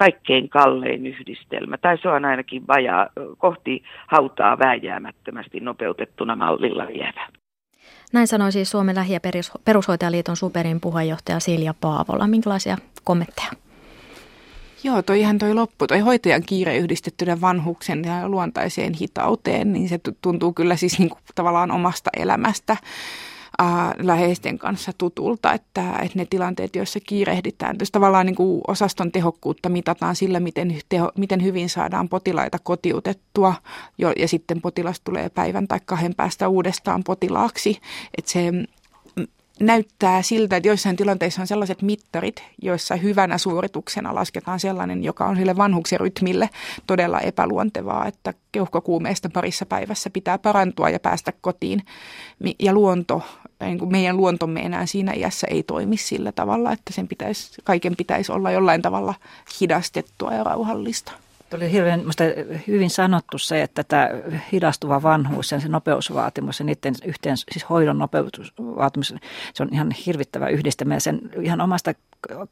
kaikkein kallein yhdistelmä, tai se on ainakin vajaa kohti hautaa vääjäämättömästi nopeutettuna mallilla vievä. Näin sanoi siis Suomen lähi- ja perushoitajaliiton superin puheenjohtaja Silja Paavola. Minkälaisia kommentteja? Joo, toi ihan toi loppu, toi hoitajan kiire yhdistettynä vanhuksen ja luontaiseen hitauteen, niin se tuntuu kyllä siis niin kuin tavallaan omasta elämästä äh, läheisten kanssa tutulta, että, että ne tilanteet, joissa kiirehditään, jos tavallaan niin kuin osaston tehokkuutta mitataan sillä, miten, teho, miten hyvin saadaan potilaita kotiutettua jo, ja sitten potilas tulee päivän tai kahden päästä uudestaan potilaaksi, että se näyttää siltä, että joissain tilanteissa on sellaiset mittarit, joissa hyvänä suorituksena lasketaan sellainen, joka on sille vanhuksen rytmille todella epäluontevaa, että keuhkokuumeesta parissa päivässä pitää parantua ja päästä kotiin. Ja luonto, niin kuin meidän luontomme enää siinä iässä ei toimi sillä tavalla, että sen pitäisi, kaiken pitäisi olla jollain tavalla hidastettua ja rauhallista. Oli hirveän, hyvin sanottu se, että tämä hidastuva vanhuus ja se nopeusvaatimus ja niiden yhteen, siis hoidon nopeusvaatimus, se on ihan hirvittävä yhdistelmä. Ja sen ihan omasta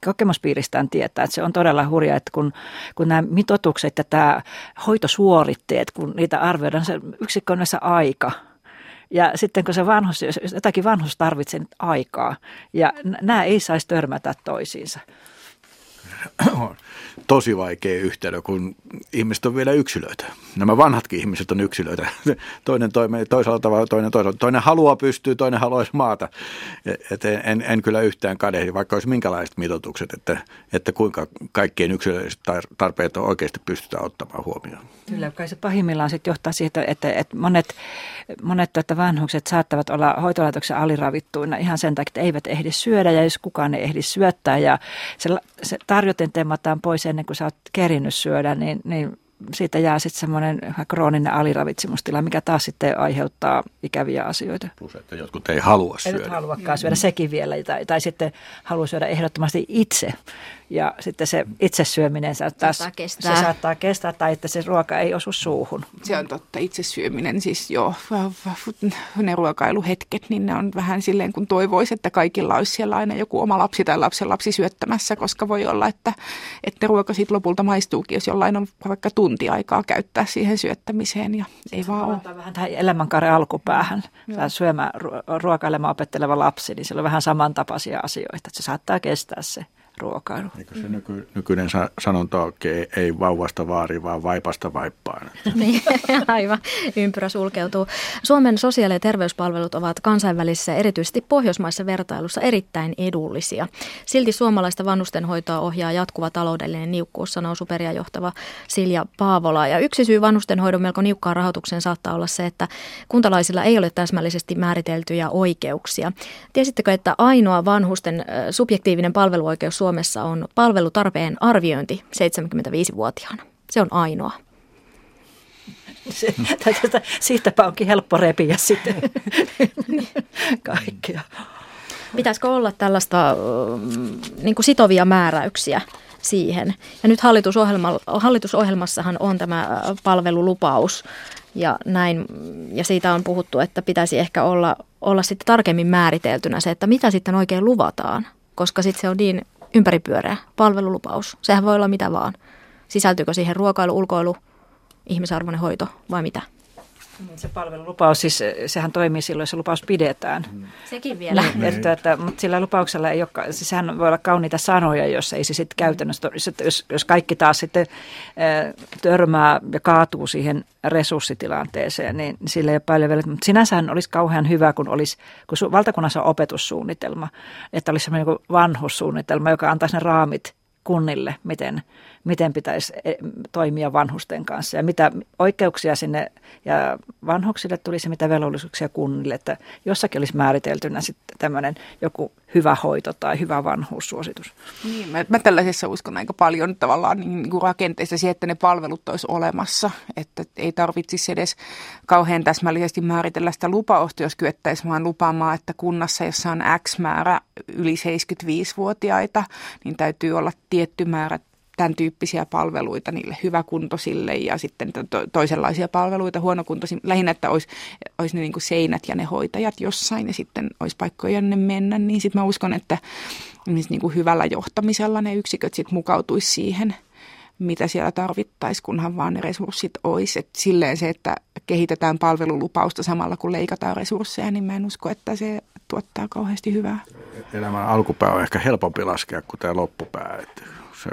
kokemuspiiristään tietää, että se on todella hurja, että kun, kun nämä mitotukset ja tämä hoitosuoritteet, kun niitä arvioidaan, se yksikkö on aika, ja sitten kun se vanhus, jos jotakin vanhus tarvitsee nyt aikaa, ja nämä ei saisi törmätä toisiinsa on [clears throat] tosi vaikea yhtälö, kun ihmiset on vielä yksilöitä. Nämä vanhatkin ihmiset on yksilöitä. [laughs] Toinen toimii toisella tavalla, toinen toisella. Toinen haluaa pystyä, toinen haluaisi maata. Et en, en kyllä yhtään kadehdi, vaikka olisi minkälaiset mitoitukset, että, että kuinka kaikkien yksilölliset tarpeet on oikeasti pystytään ottamaan huomioon. Kyllä, kai se pahimmillaan sitten johtaa siihen, että, että monet, monet että vanhukset saattavat olla hoitolaitoksen aliravittuina ihan sen takia, että eivät ehdi syödä ja jos kukaan ei ehdi syöttää ja se, se tarjoten temmataan pois ennen kuin sä oot kerinyt syödä, niin, niin siitä jää sitten semmoinen krooninen aliravitsemustila, mikä taas sitten aiheuttaa ikäviä asioita. Plus, että jotkut ei halua syödä. Ei haluakaan syödä, sekin vielä. Tai, tai sitten haluaa syödä ehdottomasti itse. Ja sitten se itsesyöminen saattaa, Saattaa kestää. se saattaa kestää tai että se ruoka ei osu suuhun. Se on totta, itse syöminen, siis joo, ne ruokailuhetket, niin ne on vähän silleen, kun toivoisi, että kaikilla olisi siellä aina joku oma lapsi tai lapsen lapsi syöttämässä, koska voi olla, että, että ruoka sitten lopulta maistuukin, jos jollain on vaikka tunti aikaa käyttää siihen syöttämiseen ja ei vaan ole. Vähän tähän elämänkaaren alkupäähän. Tämä syömään, ru- ruokailemaan opetteleva lapsi, niin sillä on vähän samantapaisia asioita, että se saattaa kestää se ruokailu. Eikö se nyky, nykyinen sa- sanonta olekin, ei vauvasta vaari, vaan vaipasta vaippaan. [laughs] Niin, aivan. Ympyrä sulkeutuu. Suomen sosiaali- ja terveyspalvelut ovat kansainvälisessä, erityisesti pohjoismaissa vertailussa erittäin edullisia. Silti suomalaista vanhustenhoitoa ohjaa jatkuva taloudellinen niukkuus, sanoo superia johtava Silja Paavola. Ja yksi syy vanhustenhoidon melko niukkaan rahoitukseen saattaa olla se, että kuntalaisilla ei ole täsmällisesti määriteltyjä oikeuksia. Tiesittekö, että ainoa vanhusten subjektiivinen palveluoikeus Suomessa on palvelutarpeen arviointi 75-vuotiaana? Se on ainoa. Se, tästä, siitäpä onkin helppo repiä sitten [laughs] kaikkea. Pitäisikö olla tällaista niin kuin sitovia määräyksiä siihen? Ja nyt hallitusohjelma, hallitusohjelmassahan on tämä palvelulupaus ja näin, ja siitä on puhuttu, että pitäisi ehkä olla, olla sitten tarkemmin määriteltynä se, että mitä sitten oikein luvataan, koska sitten se on niin ympäripyöreä palvelulupaus. Sehän voi olla mitä vaan. Sisältyykö siihen ruokailu, ulkoilu, ihmisarvoinen hoito vai mitä? Se palvelulupaus, siis sehän toimii silloin, jos se lupaus pidetään. Sekin vielä. Niin, että, että, mutta sillä lupauksella ei ole, siis sehän voi olla kauniita sanoja, jos ei se sitten käytännössä, jos, jos kaikki taas sitten äh, törmää ja kaatuu siihen resurssitilanteeseen, niin sillä ei ole paljon vielä. Mutta sinänsähän olisi kauhean hyvä, kun, olisi, kun valtakunnassa on opetussuunnitelma, että olisi sellainen niin vanhussuunnitelma, joka antaisi ne raamit kunnille, miten, miten pitäisi toimia vanhusten kanssa ja mitä oikeuksia sinne ja vanhuksille tulisi, mitä velvollisuuksia kunnille, että jossakin olisi määriteltynä sitten tämmöinen joku hyvä hoito tai hyvä vanhuussuositus. Niin, mä, mä tällaisessa uskon aika paljon tavallaan niin, niin kuin rakenteissa siihen, että ne palvelut olisi olemassa, että ei tarvitsisi edes kauhean täsmällisesti määritellä sitä lupausta, jos kyettäisiin vaan lupaamaan, että kunnassa, jossa on X määrä yli 75-vuotiaita, niin täytyy olla tietty määrä tämän tyyppisiä palveluita niille hyväkuntoisille ja sitten to- toisenlaisia palveluita huonokuntoisille. Lähinnä, että olisi, olisi ne niin kuin seinät ja ne hoitajat jossain ja sitten olisi paikkoja jonne mennä, niin sitten mä uskon, että niin kuin hyvällä johtamisella ne yksiköt sitten mukautuisi siihen, mitä siellä tarvittaisiin, kunhan vaan ne resurssit olisi. Et silleen se, että kehitetään palvelulupausta samalla kun leikataan resursseja, niin mä en usko, että se tuottaa kauheasti hyvää. Elämän alkupää on ehkä helpompi laskea kuin tämä loppupää. Että se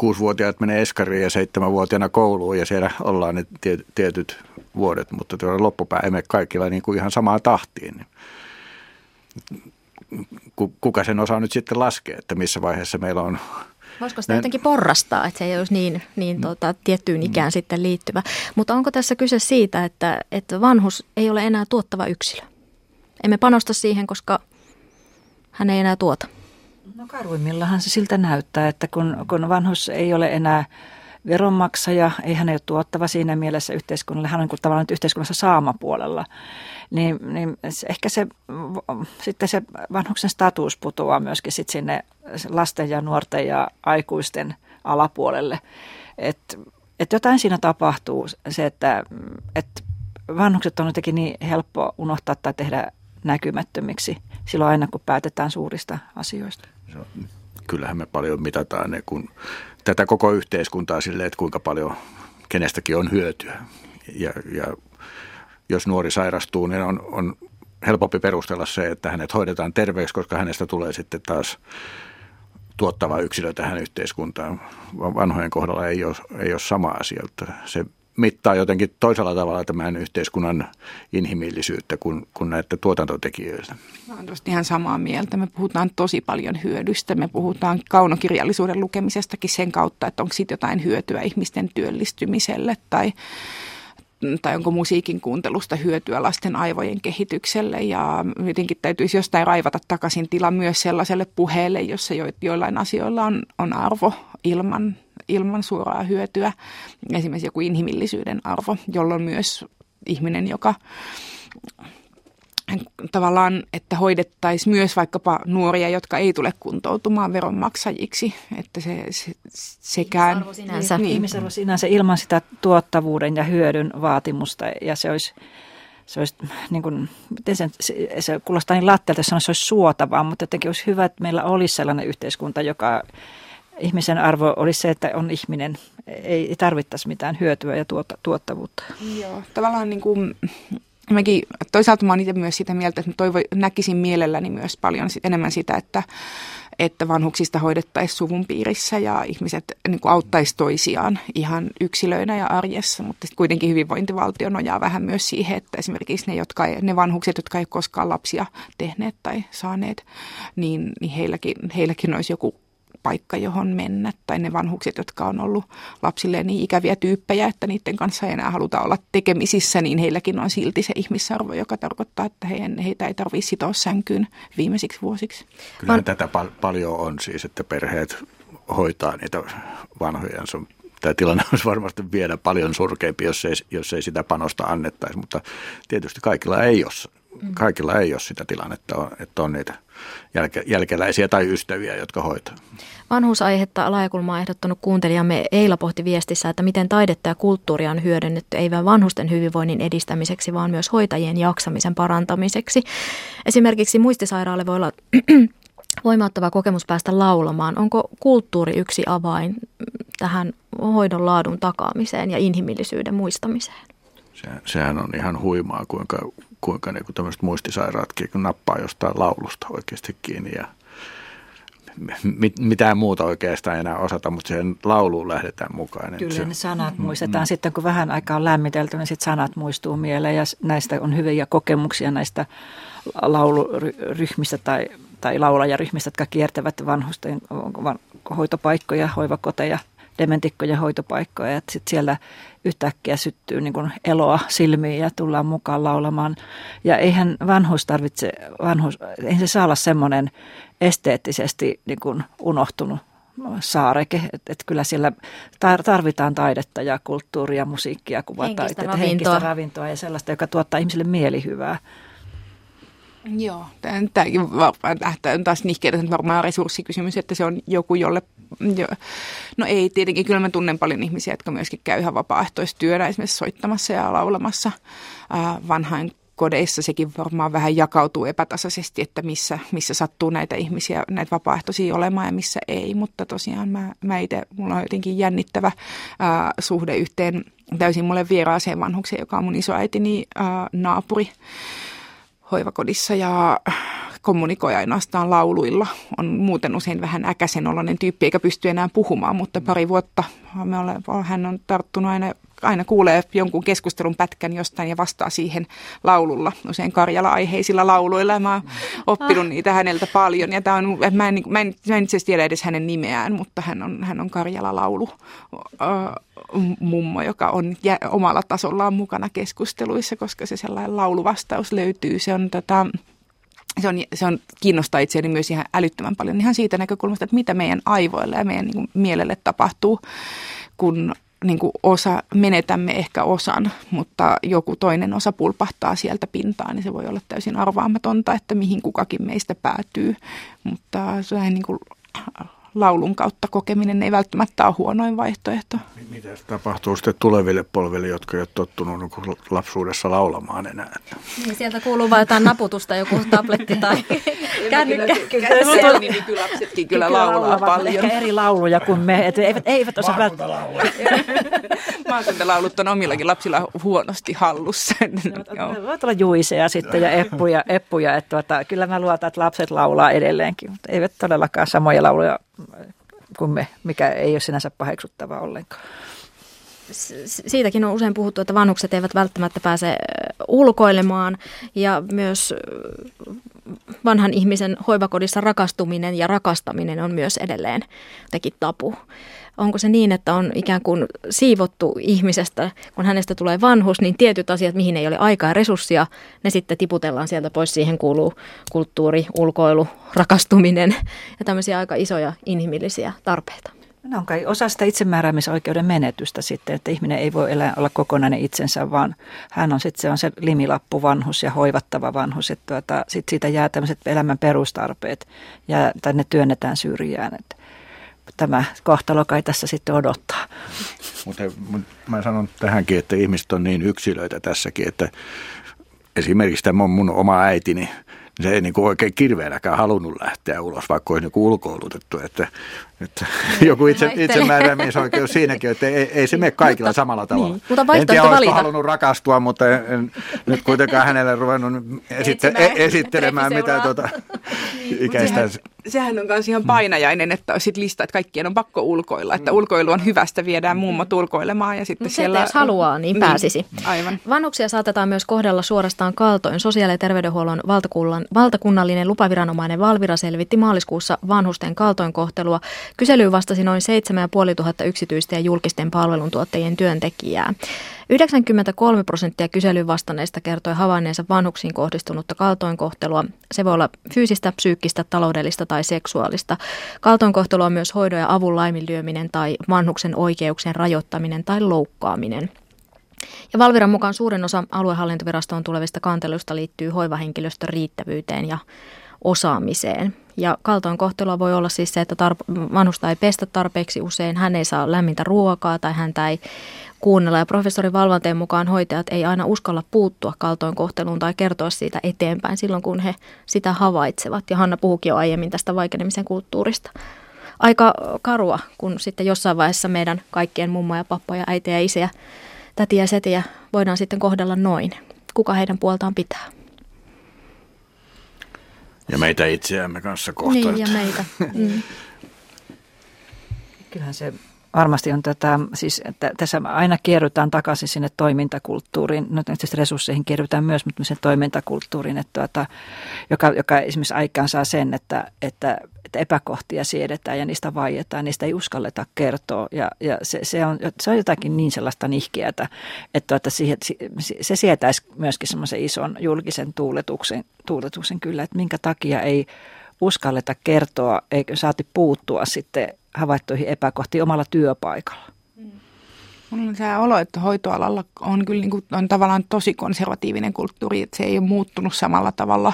kuusivuotiaat menee eskariin ja seitsemänvuotiaana kouluun ja siellä ollaan ne tietyt vuodet, mutta loppupää ei mene kaikilla niin kuin ihan samaan tahtiin. Kuka sen osaa nyt sitten laskea, että missä vaiheessa meillä on Voisiko sitä jotenkin porrastaa, että se ei olisi niin, niin tuota, tiettyyn ikään mm. sitten liittyvä. Mutta onko tässä kyse siitä, että, että vanhus ei ole enää tuottava yksilö? Emme panosta siihen, koska hän ei enää tuota. No karuimmillahan se siltä näyttää, että kun, kun vanhus ei ole enää veronmaksaja, ei hän ole tuottava siinä mielessä yhteiskunnalle, hän on niin tavallaan nyt yhteiskunnassa saamapuolella, niin, niin ehkä se, sitten se vanhuksen status putoaa myöskin sit sinne lasten ja nuorten ja aikuisten alapuolelle. Että et jotain siinä tapahtuu, se, että et vanhukset on jotenkin niin helppo unohtaa tai tehdä näkymättömiksi silloin aina, kun päätetään suurista asioista. Kyllähän me paljon mitataan ne, kun tätä koko yhteiskuntaa sille, että kuinka paljon kenestäkin on hyötyä. Ja, ja jos nuori sairastuu, niin on, on helpompi perustella se, että hänet hoidetaan terveeksi, koska hänestä tulee sitten taas tuottava yksilö tähän yhteiskuntaan. Vanhojen kohdalla ei ole, ei ole sama asia. Se mittaa jotenkin toisella tavalla tämän yhteiskunnan inhimillisyyttä kuin, kuin näitä tuotantotekijöitä. Mä olen ihan samaa mieltä. Me puhutaan tosi paljon hyödystä. Me puhutaan kaunokirjallisuuden lukemisestakin sen kautta, että onko siitä jotain hyötyä ihmisten työllistymiselle tai tai onko musiikin kuuntelusta hyötyä lasten aivojen kehitykselle ja jotenkin täytyisi jostain raivata takaisin tila myös sellaiselle puheelle, jossa jo, joillain asioilla on, on arvo ilman ilman suoraa hyötyä. Esimerkiksi joku inhimillisyyden arvo, jolloin myös ihminen, joka tavallaan, että hoidettaisiin myös vaikkapa nuoria, jotka ei tule kuntoutumaan veronmaksajiksi. Että se, se sekään... Ihmisarvo sinänsä. Niin. Ihmisarvo sinänsä ilman sitä tuottavuuden ja hyödyn vaatimusta ja se olisi se olisi, niin kuin, miten se, se, se kuulostaa niin lattialta, että se olisi suotavaa, mutta jotenkin olisi hyvä, että meillä olisi sellainen yhteiskunta, joka ihmisen arvo olisi se, että on ihminen, ei, tarvittaisi mitään hyötyä ja tuota, tuottavuutta. Joo, tavallaan niin kuin, mäkin, toisaalta mä itse myös sitä mieltä, että toivo, näkisin mielelläni myös paljon sit, enemmän sitä, että, että vanhuksista hoidettaisiin suvun piirissä ja ihmiset niin kuin auttaisi toisiaan ihan yksilöinä ja arjessa, mutta kuitenkin hyvinvointivaltio nojaa vähän myös siihen, että esimerkiksi ne, jotka ei, ne vanhukset, jotka ei koskaan lapsia tehneet tai saaneet, niin, niin heilläkin, heilläkin olisi joku paikka, johon mennä, tai ne vanhukset, jotka on ollut lapsille niin ikäviä tyyppejä, että niiden kanssa ei enää haluta olla tekemisissä, niin heilläkin on silti se ihmisarvo, joka tarkoittaa, että heitä ei tarvitse sitoa sänkyyn viimeisiksi vuosiksi. Kyllä Van... tätä pal- paljon on siis, että perheet hoitaa niitä vanhojansa tämä tilanne olisi varmasti vielä paljon surkeampi, jos ei, jos ei sitä panosta annettaisi, mutta tietysti kaikilla ei ole, mm. kaikilla ei ole sitä tilannetta, että on niitä jälke, jälkeläisiä tai ystäviä, jotka hoitaa. Vanhuusaihetta laajakulmaa ehdottanut kuuntelijamme Eila pohti viestissä, että miten taidetta ja kulttuuria on hyödynnetty ei vain vanhusten hyvinvoinnin edistämiseksi, vaan myös hoitajien jaksamisen parantamiseksi. Esimerkiksi muistisairaalle voi olla [clears throat] voimauttava kokemus päästä laulamaan. Onko kulttuuri yksi avain tähän hoidon laadun takaamiseen ja inhimillisyyden muistamiseen? Se, sehän on ihan huimaa, kuinka, kuinka niin tämmöiset muistisairaatkin kun nappaa jostain laulusta oikeasti kiinni ja mit, mitään muuta oikeastaan enää osata, mutta siihen lauluun lähdetään mukaan. Kyllä se, ne sanat mm, muistetaan. Mm. Sitten kun vähän aikaa on lämmitelty, niin sitten sanat muistuu mieleen ja näistä on hyviä kokemuksia näistä lauluryhmistä tai, tai laulajaryhmistä, jotka kiertävät vanhusten hoitopaikkoja, hoivakoteja – dementikkojen hoitopaikkoja, että sit siellä yhtäkkiä syttyy niin kuin eloa silmiin ja tullaan mukaan laulamaan. Ja eihän vanhuus tarvitse, vanhuus, eihän se saa olla semmoinen esteettisesti niin kuin unohtunut saareke, että et kyllä siellä tarvitaan taidetta ja kulttuuria, musiikkia, kuvataiteita, henkistä henkistä ravintoa ja sellaista, joka tuottaa ihmisille mielihyvää. Joo, tämäkin on taas nihkeä, että varmaan resurssikysymys, että se on joku, jolle, jo, no ei tietenkin, kyllä mä tunnen paljon ihmisiä, jotka myöskin käy ihan vapaaehtoistyönä esimerkiksi soittamassa ja laulamassa äh, vanhain kodeissa sekin varmaan vähän jakautuu epätasaisesti, että missä, missä sattuu näitä ihmisiä, näitä vapaaehtoisia olemaan ja missä ei. Mutta tosiaan mä, mä itse, mulla on jotenkin jännittävä ää, suhde yhteen täysin mulle vieraaseen vanhukseen, joka on mun isoäitini ää, naapuri hoivakodissa ja kommunikoi ainoastaan lauluilla. On muuten usein vähän äkäisen oloinen tyyppi eikä pysty enää puhumaan, mutta pari vuotta me ole, hän on tarttunut aina aina kuulee jonkun keskustelun pätkän jostain ja vastaa siihen laululla, usein Karjala-aiheisilla lauluilla. Ja mä oon oppinut ah. niitä häneltä paljon. Ja tää on, mä, en, mä, en, mä en itse asiassa tiedä edes hänen nimeään, mutta hän on, hän on Karjala-laulu mummo, joka on jä, omalla tasollaan mukana keskusteluissa, koska se sellainen lauluvastaus löytyy. Se on tota, se, on, se on, kiinnostaa itseäni myös ihan älyttömän paljon ihan siitä näkökulmasta, että mitä meidän aivoille ja meidän niin kuin, mielelle tapahtuu, kun niin kuin osa, menetämme ehkä osan, mutta joku toinen osa pulpahtaa sieltä pintaan, niin se voi olla täysin arvaamatonta, että mihin kukakin meistä päätyy. Mutta se niin kuin laulun kautta kokeminen ei välttämättä ole huonoin vaihtoehto. Mitä tapahtuu sitten tuleville polville, jotka eivät tottunut niin lapsuudessa laulamaan enää? Niin, sieltä kuuluu vain jotain naputusta, joku tabletti tai kännykkä. Kyllä, kyllä, niin kyllä lapsetkin kyllä laulaa paljon. Ehkä eri lauluja kuin me, että eivät, eivät osaa välttämättä. [laughs] Maakuntalaulut on omillakin lapsilla huonosti hallussa. [laughs] Voit olla juiseja sitten ja eppuja, eppuja että tuota, kyllä mä luotan, että lapset laulaa edelleenkin, mutta eivät todellakaan samoja lauluja kuin me, mikä ei ole sinänsä paheksuttavaa ollenkaan. Siitäkin on usein puhuttu, että vanhukset eivät välttämättä pääse ulkoilemaan ja myös vanhan ihmisen hoivakodissa rakastuminen ja rakastaminen on myös edelleen teki tapu. Onko se niin, että on ikään kuin siivottu ihmisestä, kun hänestä tulee vanhus, niin tietyt asiat, mihin ei ole aikaa ja resurssia, ne sitten tiputellaan sieltä pois. Siihen kuuluu kulttuuri, ulkoilu, rakastuminen ja tämmöisiä aika isoja inhimillisiä tarpeita. No on kai osa sitä itsemääräämisoikeuden menetystä sitten, että ihminen ei voi elää, olla kokonainen itsensä, vaan hän on sitten se, on se limilappu vanhus ja hoivattava vanhus. Että tuota, sit siitä jää tämmöiset elämän perustarpeet ja tänne työnnetään syrjään. Että tämä kohtalo kai tässä sitten odottaa. Mutta mä sanon tähänkin, että ihmiset on niin yksilöitä tässäkin, että esimerkiksi tämä on mun oma äitini, se ei niin kuin oikein kirveelläkään halunnut lähteä ulos, vaikka olisi niin ulkoilutettu. Että, että niin, [laughs] joku itse, itsemääräämisoikeus siinäkin, että ei, ei se mene kaikilla mutta, samalla tavalla. Niin, mutta en tiedä, valita. halunnut rakastua, mutta en, en nyt kuitenkaan hänelle ruvennut esitte, e, esittelemään mitä tuota, [laughs] niin, [laughs] ikäistä. Sehän, sehän on myös ihan painajainen, että olisi lista, että kaikkien on pakko ulkoilla. Että ulkoilu on hyvästä, viedään mummot ulkoilemaan ja sitten no, siellä... Jos haluaa, niin, niin pääsisi. Aivan. Vanhuksia saatetaan myös kohdella suorastaan kaltoin. Sosiaali- ja terveydenhuollon valtakunnallinen lupaviranomainen Valvira selvitti maaliskuussa vanhusten kaltoinkohtelua. Kyselyyn vastasi noin 7500 yksityisten ja julkisten palveluntuottajien työntekijää. 93 prosenttia kyselyyn vastanneista kertoi havainneensa vanhuksiin kohdistunutta kaltoinkohtelua. Se voi olla fyysistä, psyykkistä, taloudellista tai seksuaalista. Kaltoinkohtelu on myös hoidon ja avun laiminlyöminen tai vanhuksen oikeuksien rajoittaminen tai loukkaaminen. Ja Valviran mukaan suurin osa aluehallintovirastoon tulevista kanteluista liittyy hoivahenkilöstön riittävyyteen ja osaamiseen. Ja kaltoinkohtelua voi olla siis se, että tarp- vanhusta ei pestä tarpeeksi usein, hän ei saa lämmintä ruokaa tai häntä ei kuunnella. Ja professori Valvanteen mukaan hoitajat ei aina uskalla puuttua kaltoinkohteluun tai kertoa siitä eteenpäin silloin, kun he sitä havaitsevat. Ja Hanna puhukin jo aiemmin tästä vaikenemisen kulttuurista. Aika karua, kun sitten jossain vaiheessa meidän kaikkien mummoja, pappoja, äitejä, isiä, tätiä ja setiä voidaan sitten kohdella noin. Kuka heidän puoltaan pitää? Ja meitä itseämme kanssa kohta. Niin, ja meitä. [laughs] Mm. Kyllähän se varmasti on tätä, siis että tässä aina kierrytään takaisin sinne toimintakulttuuriin. No tietysti resursseihin kierrytään myös, mutta sen toimintakulttuuriin, että tuota, joka, joka esimerkiksi aikaan saa sen, että, että, että epäkohtia siedetään ja niistä vaietaan, niistä ei uskalleta kertoa. Ja, ja se, se, on, se on jotakin niin sellaista nihkiätä, että tuota, siihen, se sietäisi myöskin semmoisen ison julkisen tuuletuksen, tuuletuksen kyllä, että minkä takia ei uskalleta kertoa, eikö saati puuttua sitten havaittuihin epäkohtiin omalla työpaikalla? Mulla on se olo, että hoitoalalla on kyllä niin kuin, on tavallaan tosi konservatiivinen kulttuuri, että se ei ole muuttunut samalla tavalla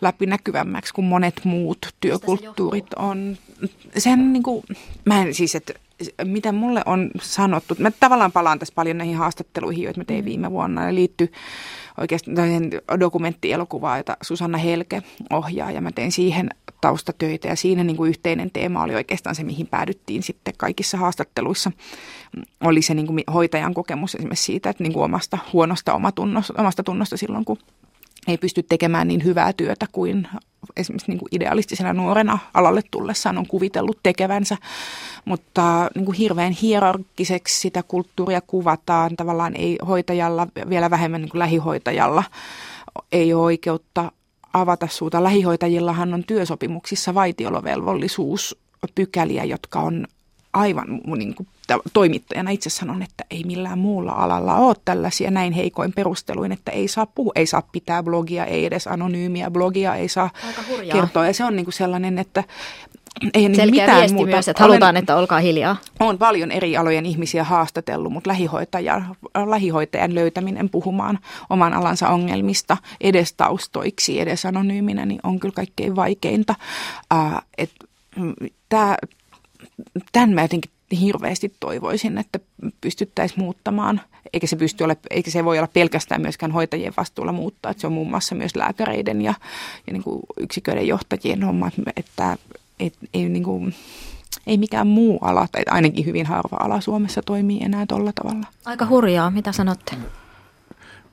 läpinäkyvämmäksi kuin monet muut työkulttuurit se on. Sen niin kuin, mä en siis, että mitä mulle on sanottu, mä tavallaan palaan tässä paljon näihin haastatteluihin, joita mä tein mm. viime vuonna, ja liittyy oikeastaan dokumenttielokuvaa, jota Susanna Helke ohjaa, ja mä tein siihen taustatöitä, ja siinä niin kuin yhteinen teema oli oikeastaan se, mihin päädyttiin sitten kaikissa haastatteluissa. Oli se niin kuin hoitajan kokemus esimerkiksi siitä, että niin kuin omasta huonosta omatunnosta, omasta tunnosta silloin, kun ei pysty tekemään niin hyvää työtä kuin esimerkiksi niin kuin idealistisena nuorena alalle tullessaan on kuvitellut tekevänsä, mutta niin kuin hirveän hierarkkiseksi sitä kulttuuria kuvataan. Tavallaan ei hoitajalla, vielä vähemmän niin kuin lähihoitajalla, ei ole oikeutta avata suuta. Lähihoitajillahan on työsopimuksissa vaitiolovelvollisuus pykäliä, jotka on aivan niin kuin, toimittajana itse sanon, että ei millään muulla alalla ole tällaisia näin heikoin perusteluin, että ei saa puhua, ei saa pitää blogia, ei edes anonyymiä blogia, ei saa kertoa. Ja se on niin kuin sellainen, että ei niin Selkeä mitään viesti muuta. myös, että halutaan, Olen, että olkaa hiljaa. Olen paljon eri alojen ihmisiä haastatellut, mutta lähihoitaja, lähihoitajan löytäminen puhumaan oman alansa ongelmista edes taustoiksi, edes anonyyminä, niin on kyllä kaikkein vaikeinta. Uh, et, tämä tämän mä jotenkin hirveästi toivoisin, että pystyttäisiin muuttamaan. Eikä se, pysty ole, eikä se voi olla pelkästään myöskään hoitajien vastuulla muuttaa. Että se on muun muassa myös lääkäreiden ja, ja niin kuin yksiköiden johtajien homma, että et, ei, niin kuin, ei mikään muu ala, tai ainakin hyvin harva ala Suomessa toimii enää tuolla tavalla. Aika hurjaa, mitä sanotte?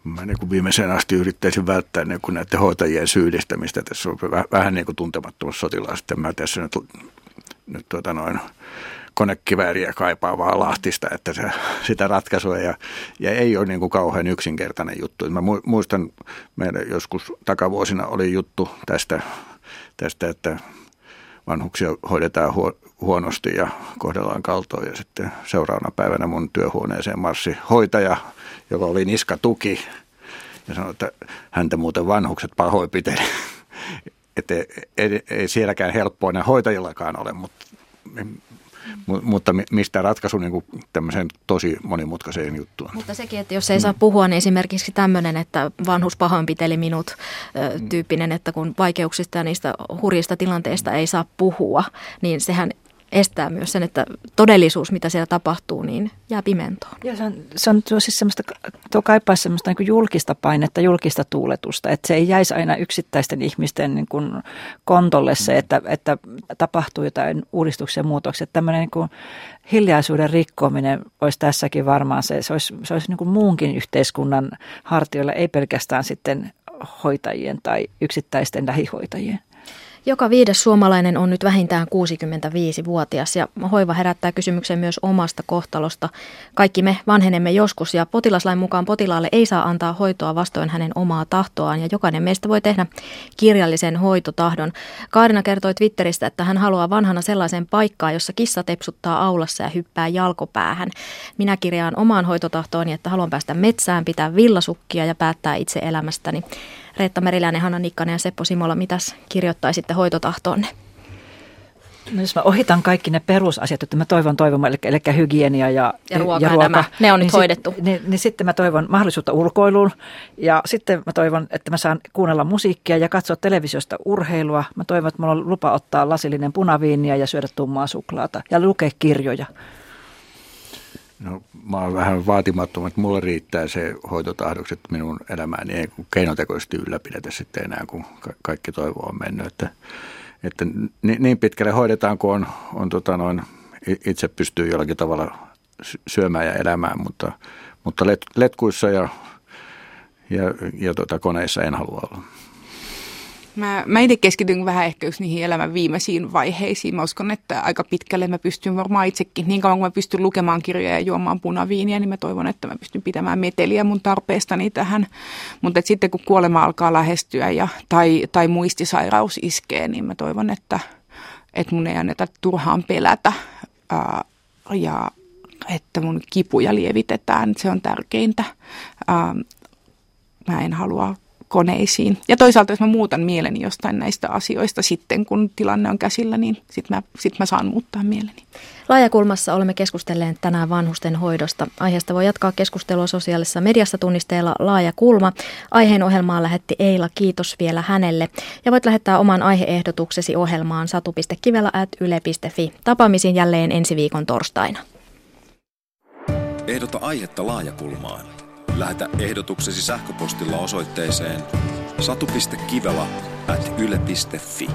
Mä niin kuin viimeiseen asti yrittäisin välttää niin kuin näiden hoitajien syyllistämistä. Tässä on vähän niin kuin tuntemattomassa sotilaasta. Mä tässä nyt nyt tuota noin konekivääriä kaipaavaa lahtista, että se, sitä ratkaisua ja, ja ei ole niin kuin kauhean yksinkertainen juttu. Mä muistan, meidän joskus takavuosina oli juttu tästä, tästä että vanhuksia hoidetaan huonosti ja kohdellaan kaltoon ja sitten seuraavana päivänä mun työhuoneeseen marssi hoitaja, joka oli niskatuki ja sanoi, että häntä muuten vanhukset pahoinpiteli [laughs] että ei, ei, ei sielläkään helppoa enää hoitajillakaan ole, mutta Mutta mistä ratkaisu niin kuin tämmöiseen tosi monimutkaiseen juttuun. Mutta sekin, että jos ei saa puhua, niin esimerkiksi tämmöinen, että vanhus pahoinpiteli minut tyyppinen, että kun vaikeuksista ja niistä hurjista tilanteista ei saa puhua, niin sehän estää myös sen, että todellisuus, mitä siellä tapahtuu, niin jää pimentoon. Ja se on, se on tuo siis semmoista, tuo kaipaa semmoista niin julkista painetta, julkista tuuletusta, että se ei jäisi aina yksittäisten ihmisten niin kuin kontolle se, että, että tapahtuu jotain uudistuksia ja muutoksia. Että tämmöinen niin kuin hiljaisuuden rikkominen olisi tässäkin varmaan se, se olisi, se olisi niin kuin muunkin yhteiskunnan hartioilla, ei pelkästään sitten hoitajien tai yksittäisten lähihoitajien. Joka viides suomalainen on nyt vähintään 65-vuotias ja hoiva herättää kysymyksen myös omasta kohtalosta. Kaikki me vanhenemme joskus ja potilaslain mukaan potilaalle ei saa antaa hoitoa vastoin hänen omaa tahtoaan ja jokainen meistä voi tehdä kirjallisen hoitotahdon. Kaarina kertoi Twitteristä, että hän haluaa vanhana sellaisen paikkaan, jossa kissa tepsuttaa aulassa ja hyppää jalkopäähän. Minä kirjaan omaan hoitotahtooni, että haluan päästä metsään, pitää villasukkia ja päättää itse elämästäni. Reetta Meriläinen, Hanna Nikkanen ja Seppo Simola, mitäs kirjoittaisitte hoitotahtoonne? No jos mä ohitan kaikki ne perusasiat, että mä toivon toivomaan, eli, eli hygienia ja, ja ruoka, ja ruoka nämä, ne on nyt niin hoidettu. Sit, niin, niin sitten mä toivon mahdollisuutta ulkoiluun ja sitten mä toivon, että mä saan kuunnella musiikkia ja katsoa televisiosta urheilua. Mä toivon, että mulla on lupa ottaa lasillinen punaviiniä ja syödä tummaa suklaata ja lukea kirjoja. No, mä oon vähän vaatimattomat, että mulle riittää se hoitotahdokset minun elämääni ei keinotekoisesti ylläpidetä sitten enää, kun kaikki toivo on mennyt. Että, että niin pitkälle hoidetaan, kun on, on tota noin, itse pystyy jollakin tavalla syömään ja elämään, mutta, mutta let, letkuissa ja, ja, ja tota koneissa en halua olla. Mä, mä itse keskityn vähän ehkä just niihin elämän viimeisiin vaiheisiin. Mä uskon, että aika pitkälle mä pystyn varmaan itsekin, niin kauan kuin mä pystyn lukemaan kirjoja ja juomaan punaviiniä, niin mä toivon, että mä pystyn pitämään meteliä mun tarpeestani tähän. Mutta sitten kun kuolema alkaa lähestyä ja, tai, tai muistisairaus iskee, niin mä toivon, että, että mun ei anneta turhaan pelätä ää, ja että mun kipuja lievitetään. Se on tärkeintä. Ää, mä en halua koneisiin. Ja toisaalta jos mä muutan mieleni jostain näistä asioista sitten, kun tilanne on käsillä, niin sitten mä, sit mä saan muuttaa mieleni. Laajakulmassa olemme keskustelleet tänään vanhusten hoidosta. Aiheesta voi jatkaa keskustelua sosiaalisessa mediassa tunnisteella Laaja Kulma. Aiheen ohjelmaan lähetti Eila, kiitos vielä hänelle. Ja voit lähettää oman aiheehdotuksesi ohjelmaan satu.kivela.yle.fi. Tapaamisiin jälleen ensi viikon torstaina. Ehdota aihetta Laajakulmaan Lähetä ehdotuksesi sähköpostilla osoitteeseen satu.kivela at yle.fi.